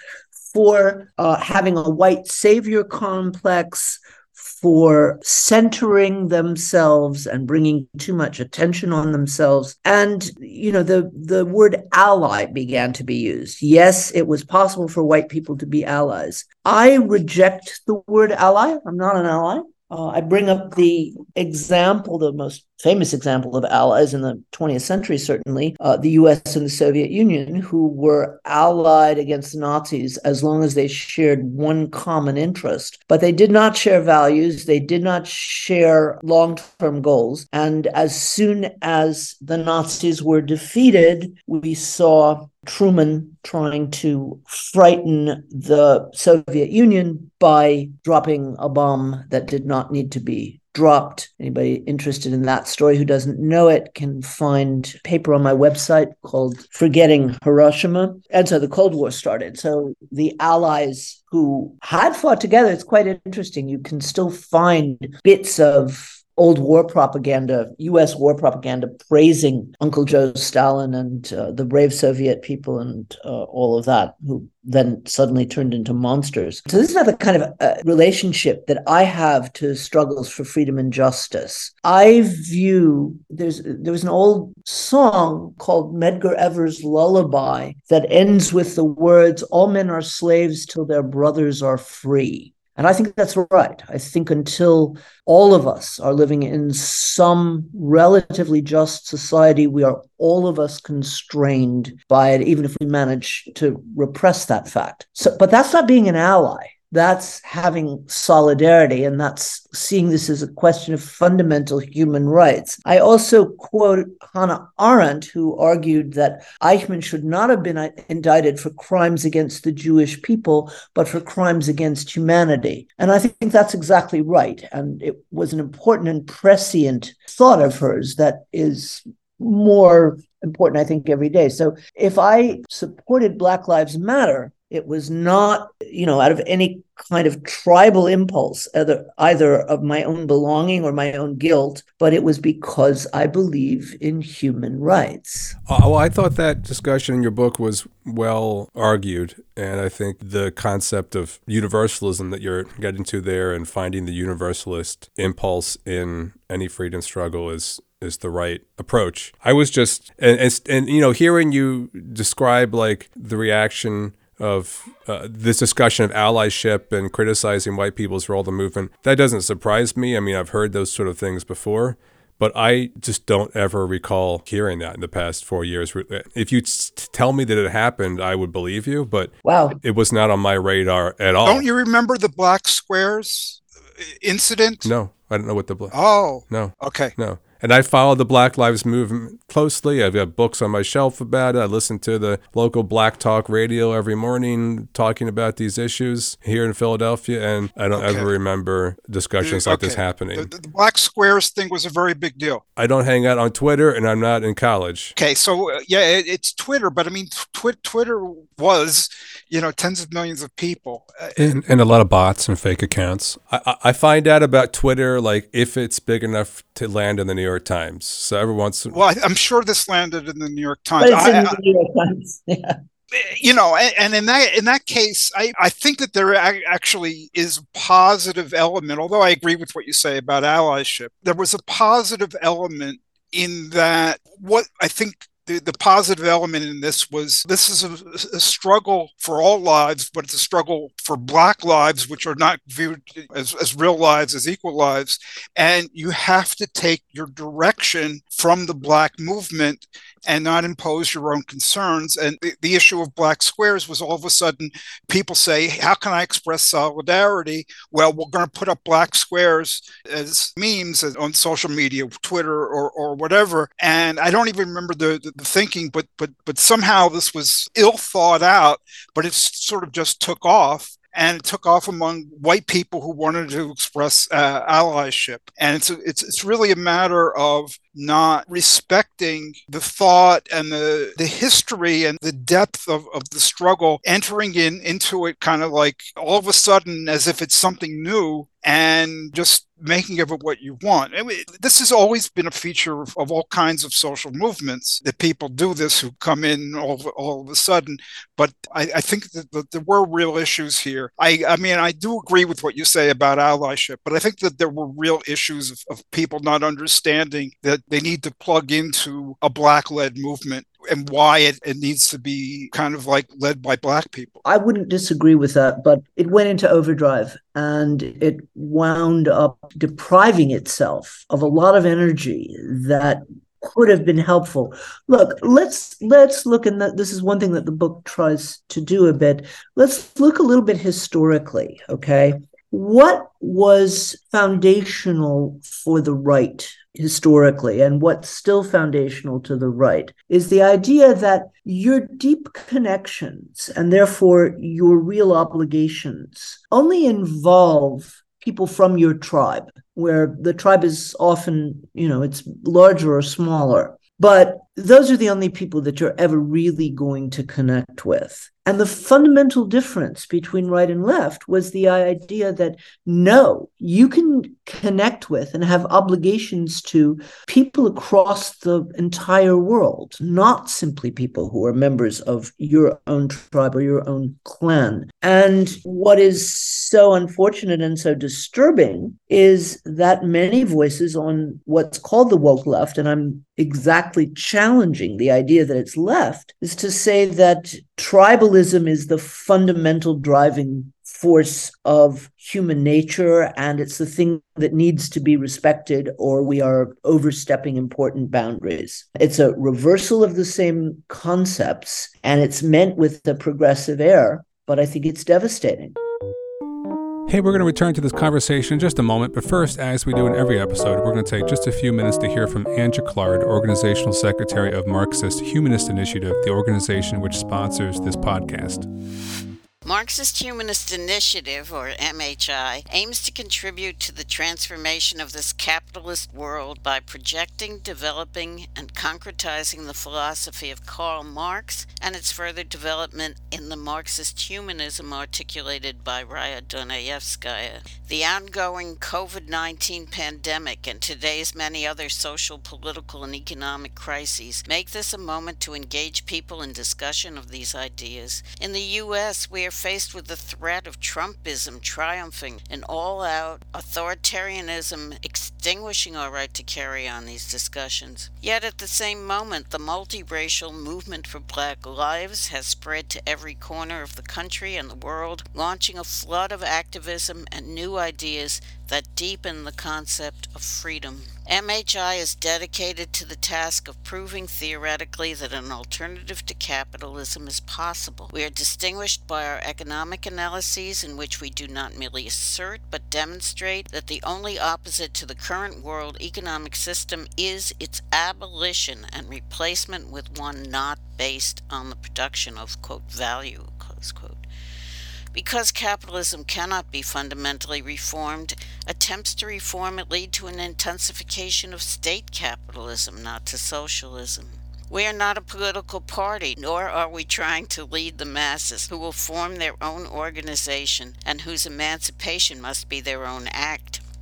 for uh, having a white savior complex for centering themselves and bringing too much attention on themselves. And you know the the word ally began to be used. Yes it was possible for white people to be allies. I reject the word ally. I'm not an ally uh, I bring up the example, the most famous example of allies in the 20th century, certainly, uh, the US and the Soviet Union, who were allied against the Nazis as long as they shared one common interest. But they did not share values, they did not share long term goals. And as soon as the Nazis were defeated, we saw Truman trying to frighten the Soviet Union by dropping a bomb that did not need to be dropped. Anybody interested in that story who doesn't know it can find paper on my website called Forgetting Hiroshima. And so the Cold War started. So the Allies who had fought together, it's quite interesting. You can still find bits of old war propaganda, US war propaganda, praising Uncle Joe Stalin and uh, the brave Soviet people and uh, all of that, who then suddenly turned into monsters. So, this is not the kind of uh, relationship that I have to struggles for freedom and justice. I view there's there was an old song called Medgar Evers' Lullaby that ends with the words, All men are slaves till their brothers are free. And I think that's right. I think until all of us are living in some relatively just society, we are all of us constrained by it, even if we manage to repress that fact. So, but that's not being an ally. That's having solidarity, and that's seeing this as a question of fundamental human rights. I also quote Hannah Arendt, who argued that Eichmann should not have been indicted for crimes against the Jewish people, but for crimes against humanity. And I think that's exactly right. And it was an important and prescient thought of hers that is more important, I think, every day. So if I supported Black Lives Matter, it was not, you know, out of any kind of tribal impulse, either, either of my own belonging or my own guilt, but it was because I believe in human rights. Uh, well, I thought that discussion in your book was well argued. And I think the concept of universalism that you're getting to there and finding the universalist impulse in any freedom struggle is is the right approach. I was just and, and, and you know hearing you describe like the reaction of uh, this discussion of allyship and criticizing white people's role in the movement. That doesn't surprise me. I mean, I've heard those sort of things before, but I just don't ever recall hearing that in the past four years. If you tell me that it happened, I would believe you, but wow, it was not on my radar at all. Don't you remember the black squares incident? No, I don't know what the black. Oh, no. Okay, no. And I follow the Black Lives Movement closely. I've got books on my shelf about it. I listen to the local Black Talk radio every morning talking about these issues here in Philadelphia. And I don't okay. ever remember discussions like this happening. The, the, Black Squares thing was a very big deal. I don't hang out on Twitter and I'm not in college. Okay. So, uh, yeah, it, it's Twitter, but I mean, tw- Twitter was, you know, tens of millions of people. Uh, and, and a lot of bots and fake accounts. I, I find out about Twitter, like if it's big enough to land in the New York Times. So every once, in- well, I, am sure this landed in the New York Times. But it's in the New York Times. Yeah. You know, and in that in that case, I, I think that there actually is a positive element. Although I agree with what you say about allyship, there was a positive element in that what I think the, the positive element in this was this is a, a, struggle for all lives, but it's a struggle for Black lives, which are not viewed as, as real lives, as equal lives. And you have to take your direction from the Black movement and not impose your own concerns. And the, the issue of black squares was all of a sudden people say, How can I express solidarity? Well, we're going to put up black squares as memes on social media, Twitter or, or whatever. And I don't even remember the, the, the thinking, but but but somehow this was ill thought out, but it sort of just took off and it took off among white people who wanted to express uh, allyship. And it's, it's it's really a matter of not respecting the thought and the the history and the depth of, of the struggle, entering in into it kind of like all of a sudden as if it's something new and just making of it what you want. I mean, this has always been a feature of, of, all kinds of social movements that people do this who come in all, all of a sudden. But I, I think that, that, there were real issues here. I, I mean, I do agree with what you say about allyship, but I think that there were real issues of, of people not understanding that they need to plug into a black led movement and why it, it needs to be kind of like led by black people. I wouldn't disagree with that, but it went into overdrive and it wound up depriving itself of a lot of energy that could have been helpful. Look, let's let's look and this is one thing that the book tries to do a bit. Let's look a little bit historically, okay? What was foundational for the right historically and what's still foundational to the right is the idea that your deep connections and therefore your real obligations only involve people from your tribe where the tribe is often you know it's larger or smaller. But those are the only people that you're ever really going to connect with and the fundamental difference between right and left was the idea that no, you can connect with and have obligations to people across the entire world, not simply people who are members of your own tribe or your own clan. And what is so unfortunate and so disturbing is that many voices on what's called the woke left, and I'm exactly challenging. The idea that it's left, is to say that tribalism is the fundamental driving force of human nature and it's the thing that needs to be respected or we are overstepping important boundaries. It's a reversal of the same concepts and it's meant with the progressive air but i think it's devastating Hey, we're going to return to this conversation in just a moment, but first, as we do in every episode, we're going to take just a few minutes to hear from Anne Jaclard, Organizational Secretary of Marxist Humanist Initiative, the organization which sponsors this podcast. Marxist Humanist Initiative, or MHI, aims to contribute to the transformation of this capitalist world by projecting, developing, and concretizing the philosophy of Karl Marx and its further development in the Marxist humanism articulated by Raya Dunayevskaya. The ongoing COVID 19 pandemic and today's many other social, political, and economic crises make this a moment to engage people in discussion of these ideas. In the U.S., we are faced with the threat of Trumpism triumphing and all out authoritarianism extinguishing our right to carry on these discussions. Yet at the same moment, the multiracial movement for black lives has spread to every corner of the country and the world, launching a flood of activism and new ideas that deepen the concept of freedom. MHI is dedicated to the task of proving theoretically that an alternative to capitalism is possible. We are distinguished by our economic analyses, in which we do not merely assert but demonstrate that the only opposite to the current world economic system is its abolition and replacement with one not based on the production of quote value close quote. Because capitalism cannot be fundamentally reformed, attempts to reform it lead to an intensification of state capitalism, not to socialism. We are not a political party, nor are we trying to lead the masses who will form their own organization and whose emancipation must be their own act.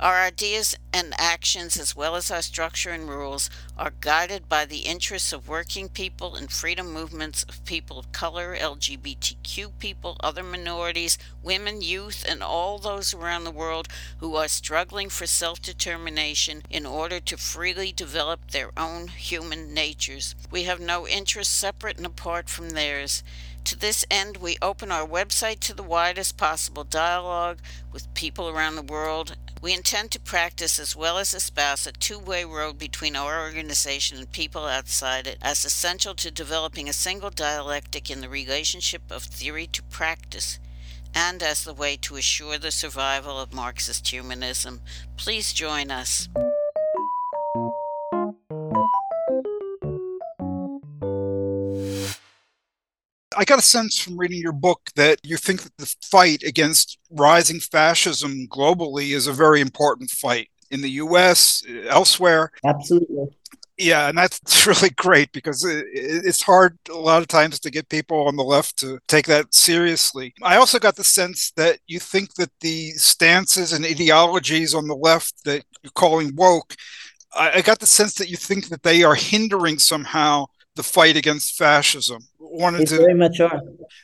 Our ideas and actions, as well as our structure and rules, are guided by the interests of working people and freedom movements of people of color, LGBTQ people, other minorities, women, youth, and all those around the world who are struggling for self determination in order to freely develop their own human natures. We have no interests separate and apart from theirs. To this end, we open our website to the widest possible dialogue with people around the world we intend to practice as well as espouse a two way road between our organization and people outside it as essential to developing a single dialectic in the relationship of theory to practice and as the way to assure the survival of Marxist humanism. Please join us. I got a sense from reading your book that you think that the fight against rising fascism globally is a very important fight in the US, eh, elsewhere. Absolutely. Yeah, and that's really great because it's hard a lot of times to get people on the left to take that seriously. I also got the sense that you think that the stances and ideologies on the left that you're calling woke, I got the sense that you think that they are hindering somehow the fight against fascism. Wanted they to very much are.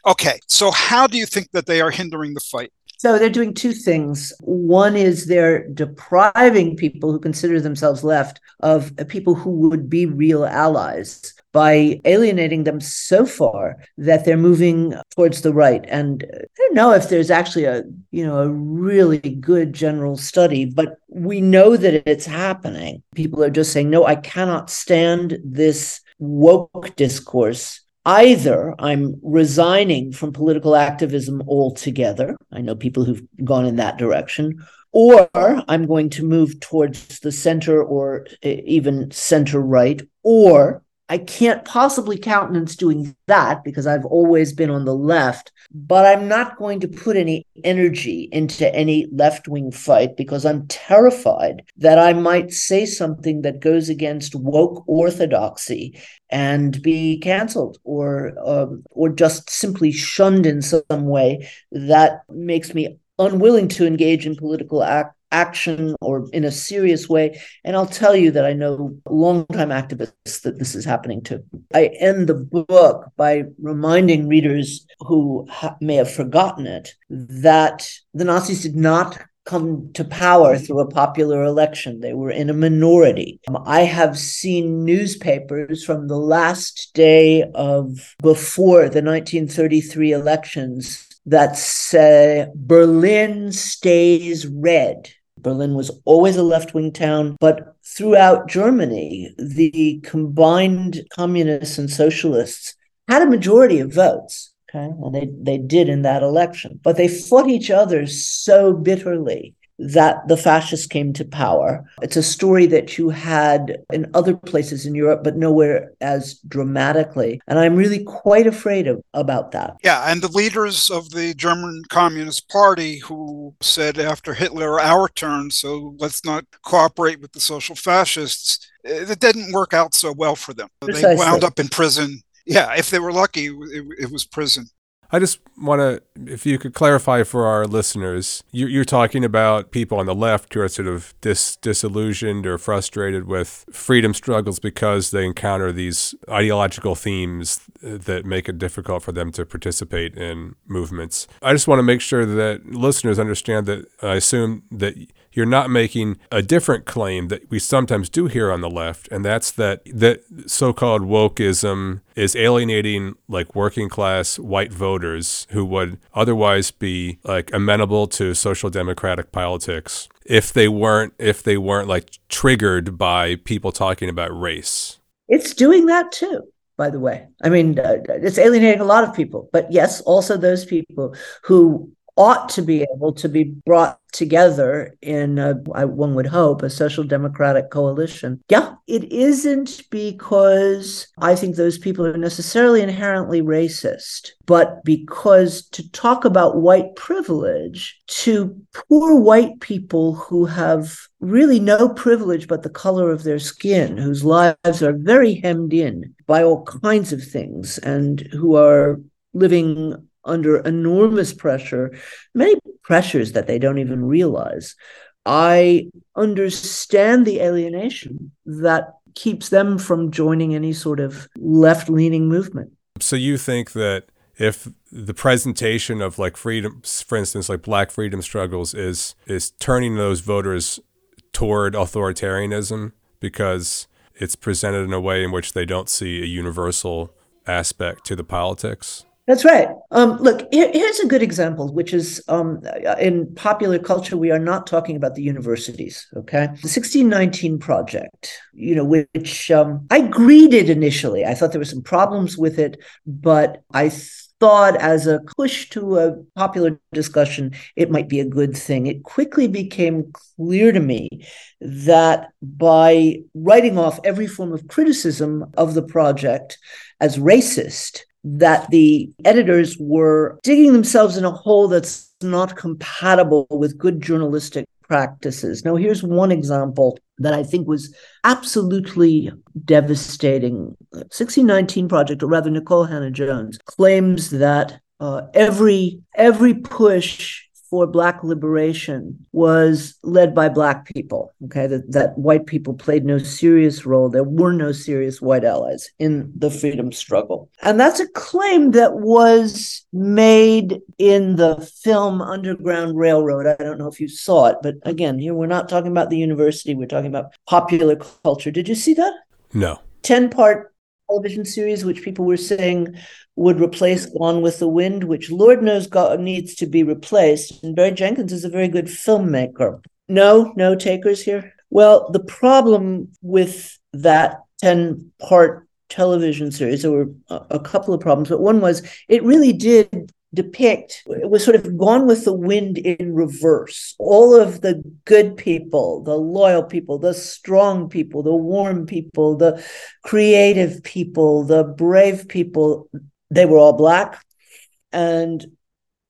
Okay, so how do you think that they are hindering the fight? So they're doing two things. One is they're depriving people who consider themselves left of people who would be real allies by alienating them so far that they're moving towards the right. And I don't know if there's actually a, you know, a really good general study, but we know that it's happening. People are just saying, no, I cannot stand this woke discourse either I'm resigning from political activism altogether. I know people who've gone in that direction, or I'm going to move towards the center or even center right, or I can't possibly countenance doing that because I've always been on the left, but I'm not going to put any energy into any left wing fight because I'm terrified that I might say something that goes against woke orthodoxy and be canceled or um, or just simply shunned in some way that makes me unwilling to engage in political act action or in a serious way. And I'll tell you that I know longtime activists that this is happening to. I end the book by reminding readers who ha- may have forgotten it that the Nazis did not come to power through a popular election. They were in a minority. Um, I have seen newspapers from the last day of before the 1933 elections that say Berlin stays red. Berlin was always a left wing town, but throughout Germany, the combined communists and socialists had a majority of votes. Okay. And they, they did in that election. But they fought each other so bitterly that the fascists came to power. It's a story that you had in other places in Europe, but nowhere as dramatically. And I'm really quite afraid of about that. Yeah, and the leaders of the German Communist Party who said after Hitler, our turn, so let's not cooperate with the social fascists, it didn't work out so well for them. Precisely. They wound up in prison. Yeah, if they were lucky, it, it was prison. I just want to, if you could clarify for our listeners, you're, talking about people on the left who are sort of dis, disillusioned or frustrated with freedom struggles because they encounter these ideological themes that make it difficult for them to participate in movements. I just want to make sure that listeners understand that I assume that you're not making a different claim that we sometimes do hear on the left, and that's that that so-called wokeism is alienating like working class white voters who would otherwise be like amenable to social democratic politics if they weren't if they weren't like triggered by people talking about race. It's doing that too by the way. I mean, uh, it's alienating a lot of people, but yes, also those people who ought to be able to be brought together in, a, one would hope, a social democratic coalition. Yeah, it isn't because I think those people are necessarily inherently racist, but because to talk about white privilege to poor white people who have really no privilege but the color of their skin, whose lives are very hemmed in by all kinds of things, and who are living under enormous pressure, many pressures that they don't even realize. I understand the alienation that keeps them from joining any sort of left leaning movement. So you think that if the presentation of like freedom, for instance, like black freedom struggles is is turning those voters toward authoritarianism because it's presented in a way in which they don't see a universal aspect to the politics? That's right. Um, look, here, here's a good example, which is um, in popular culture, we are not talking about the universities. Okay, the 1619 project, you know, which um, I greeted initially. I thought there were some problems with it, but I thought as a push to a popular discussion, it might be a good thing. It quickly became clear to me that by writing off every form of criticism of the project as racist, that the editors were digging themselves in a hole that's not compatible with good journalistic practices. Now, here's one example that I think was absolutely devastating. 1619 Project, or rather, Nikole Hannah-Jones claims that uh, every every push for black liberation was led by black people okay? That, that white people played no serious role. There were no serious white allies in the freedom struggle. And that's a claim that was made in the film underground railroad. I don't know if you saw it but again here we're not talking about the university. We're talking about popular culture. Did you see that? No. 10 part television series, which people were saying would replace Gone with the Wind, which Lord knows God needs to be replaced. And Barry Jenkins is a very good filmmaker. No, no takers here. Well, the problem with that 10 part television series, there were a couple of problems, but one was it really did depict it was sort of gone with the wind in reverse. All of the good people the loyal people the strong people the warm people the creative people the brave people they were all black. And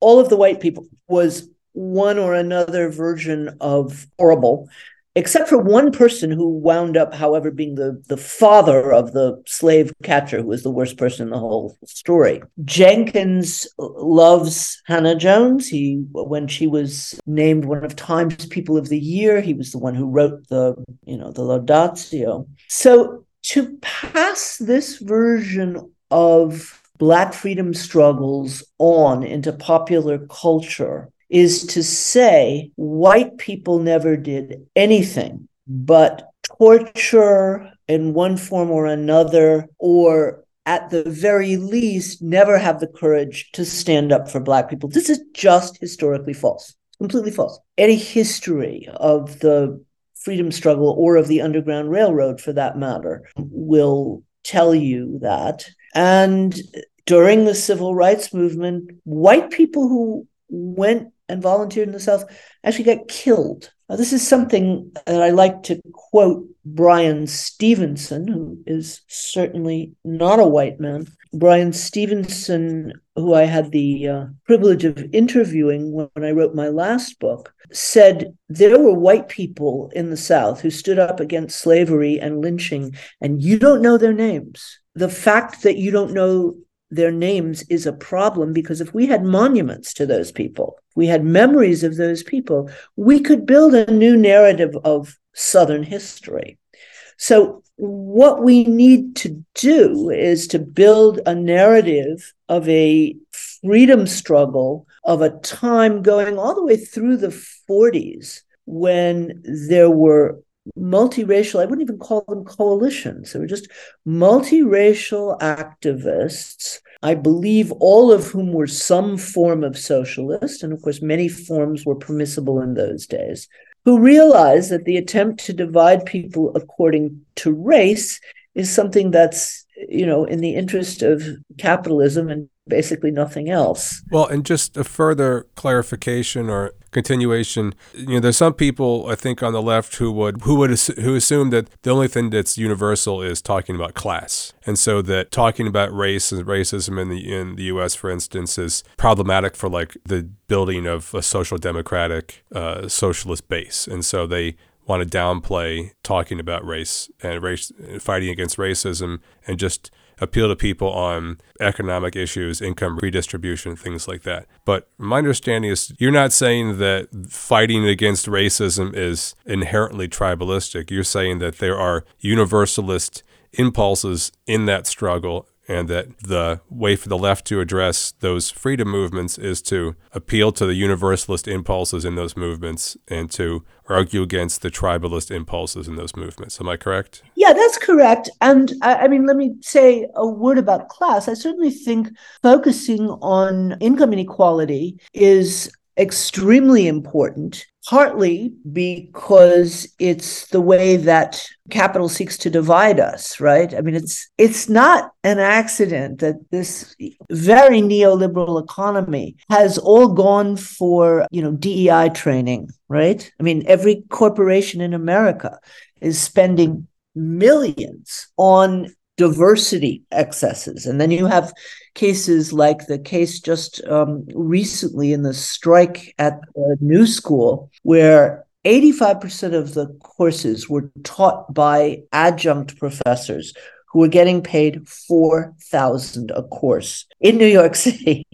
all of the white people was one or another version of horrible except for one person who wound up, however, being the, the father of the slave catcher, who was the worst person in the whole story. Jenkins loves Hannah-Jones. He, when she was named one of Times People of the Year, he was the one who wrote the, you know, the Laudatio. So to pass this version of Black freedom struggles on into popular culture is to say white people never did anything but torture in one form or another, or at the very least, never have the courage to stand up for Black people. This is just historically false, completely false. Any history of the freedom struggle or of the Underground Railroad, for that matter, will tell you that. And during the civil rights movement, white people who went and volunteered in the South actually got killed. Now, this is something that I like to quote Bryan Stevenson, who is certainly not a white man. Bryan Stevenson, who I had the uh, privilege of interviewing when I wrote my last book, said there were white people in the South who stood up against slavery and lynching, and you don't know their names. The fact that you don't know their names is a problem because if we had monuments to those people, we had memories of those people, we could build a new narrative of Southern history. So, what we need to do is to build a narrative of a freedom struggle of a time going all the way through the 40s when there were multiracial, I wouldn't even call them coalitions. They were just multiracial activists, I believe all of whom were some form of socialist. And of course, many forms were permissible in those days, who realized that the attempt to divide people according to race is something that's, you know, in the interest of capitalism and basically nothing else. Well, and just a further clarification or continuation, you know, there's some people I think on the left who would who would who assume that the only thing that's universal is talking about class, and so that talking about race and racism in the in the U.S. for instance is problematic for like the building of a social democratic uh, socialist base, and so they want to downplay talking about race and race fighting against racism and just appeal to people on economic issues, income redistribution, things like that. But my understanding is you're not saying that fighting against racism is inherently tribalistic. You're saying that there are universalist impulses in that struggle and that the way for the left to address those freedom movements is to appeal to the universalist impulses in those movements and to argue against the tribalist impulses in those movements. Am I correct? Yeah, that's correct. And I, I mean, let me say a word about class. I certainly think focusing on income inequality is extremely important, partly because it's the way that capital seeks to divide us, right? I mean, it's it's not an accident that this very neoliberal economy has all gone for, you know, DEI training, right? I mean, every corporation in America is spending millions on diversity excesses. And then you have cases like the case just um, recently in the strike at the New School, where 85% of the courses were taught by adjunct professors who were getting paid 4000 a course in New York City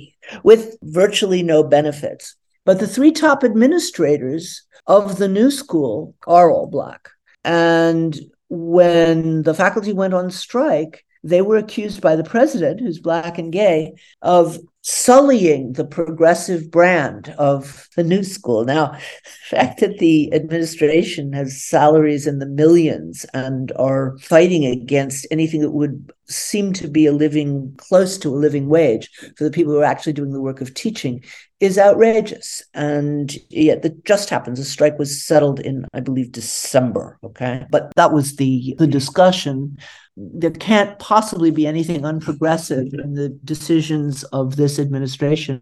with virtually no benefits. But the three top administrators of the new school are all Black. And when the faculty went on strike, they were accused by the president, who's black and gay, of sullying the progressive brand of the new school. Now, the fact that the administration has salaries in the millions and are fighting against anything that would seem to be a living close to a living wage for the people who are actually doing the work of teaching is outrageous. And yet that just happens. The strike was settled in, I believe, December. Okay. But that was the the discussion there can't possibly be anything unprogressive in the decisions of this administration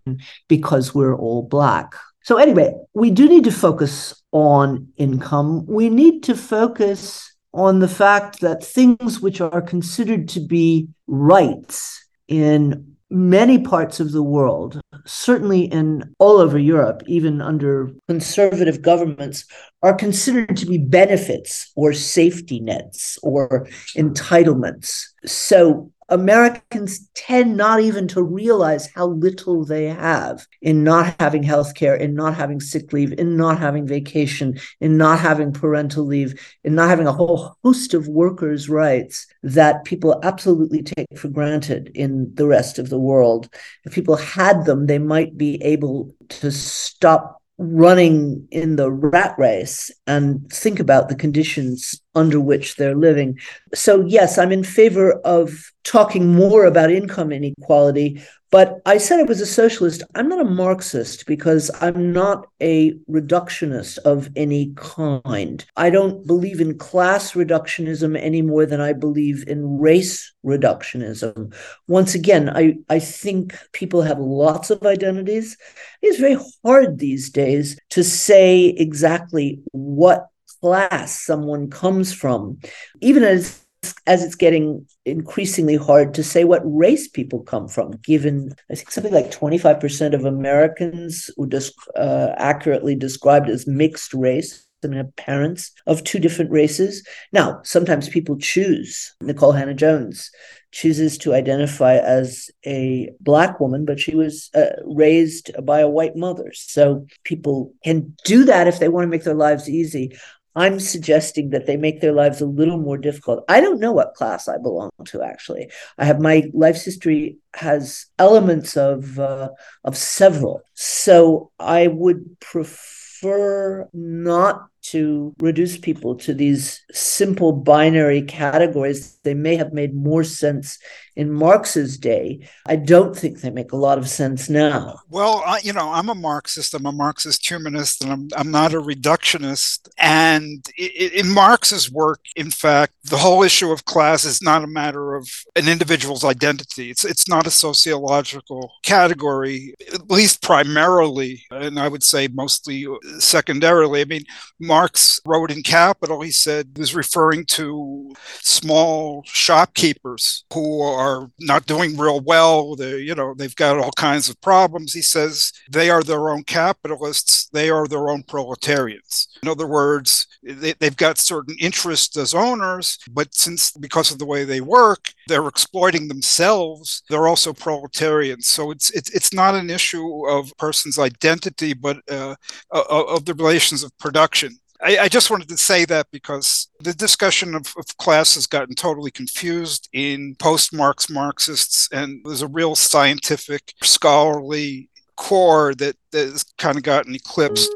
because we're all black. So, anyway, we do need to focus on income. We need to focus on the fact that things which are considered to be rights in many parts of the world, certainly in all over Europe, even under conservative governments, are considered to be benefits or safety nets or entitlements. So Americans tend not even to realize how little they have in not having health care, in not having sick leave, in not having vacation, in not having parental leave, in not having a whole host of workers' rights that people absolutely take for granted in the rest of the world. If people had them, they might be able to stop running in the rat race and think about the conditions under which they're living. So, yes, I'm in favor of talking more about income inequality, but I said I was a socialist. I'm not a Marxist because I'm not a reductionist of any kind. I don't believe in class reductionism any more than I believe in race reductionism. Once again, I, I think people have lots of identities. It's very hard these days to say exactly what class someone comes from, even as as it's getting increasingly hard to say what race people come from, given I think something like 25% of Americans who just uh, accurately described as mixed race and have parents of two different races. Now, sometimes people choose. Nikole Hannah-Jones chooses to identify as a black woman, but she was uh, raised by a white mother. So people can do that if they want to make their lives easy. I'm suggesting that they make their lives a little more difficult. I don't know what class I belong to actually. I have my life's history has elements of uh, of several. So I would prefer not to reduce people to these simple binary categories. They may have made more sense in Marx's day. I don't think they make a lot of sense now. Well, I, you know, I'm a Marxist. I'm a Marxist humanist, and I'm, I'm not a reductionist. And in Marx's work, in fact, the whole issue of class is not a matter of an individual's identity. It's it's not a sociological category, at least primarily, and I would say mostly secondarily. I mean, Marx wrote in Capital, he said, he was referring to small shopkeepers who are not doing real well. They, you know, they've got all kinds of problems. He says they are their own capitalists. They are their own proletarians. In other words, they, they've got certain interests as owners, but since because of the way they work, they're exploiting themselves. They're also proletarians. So it's it's it's not an issue of person's identity, but uh, of the relations of production. I, I, just wanted to say that because the discussion of, of class has gotten totally confused in post Marx Marxists, and there's a real scientific, scholarly core that, has kind of gotten eclipsed.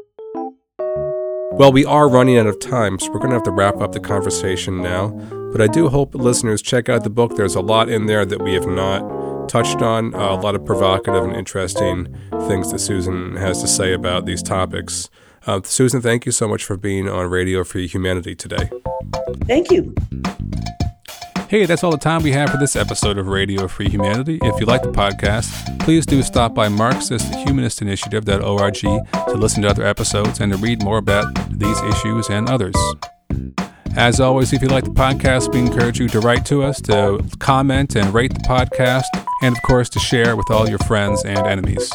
Well, we are running out of time, so we're going to have to wrap up the conversation now. But I do hope listeners check out the book. There's a lot in there that we have not touched on, uh, a lot of provocative and interesting things that Susan has to say about these topics. Uh, Susan, thank you so much for being on Radio Free Humanity today. Thank you. Hey, that's all the time we have for this episode of Radio Free Humanity. If you like the podcast, please do stop by MarxistHumanistInitiative.org to listen to other episodes and to read more about these issues and others. As always, if you like the podcast, we encourage you to write to us, to comment and rate the podcast, and of course, to share with all your friends and enemies.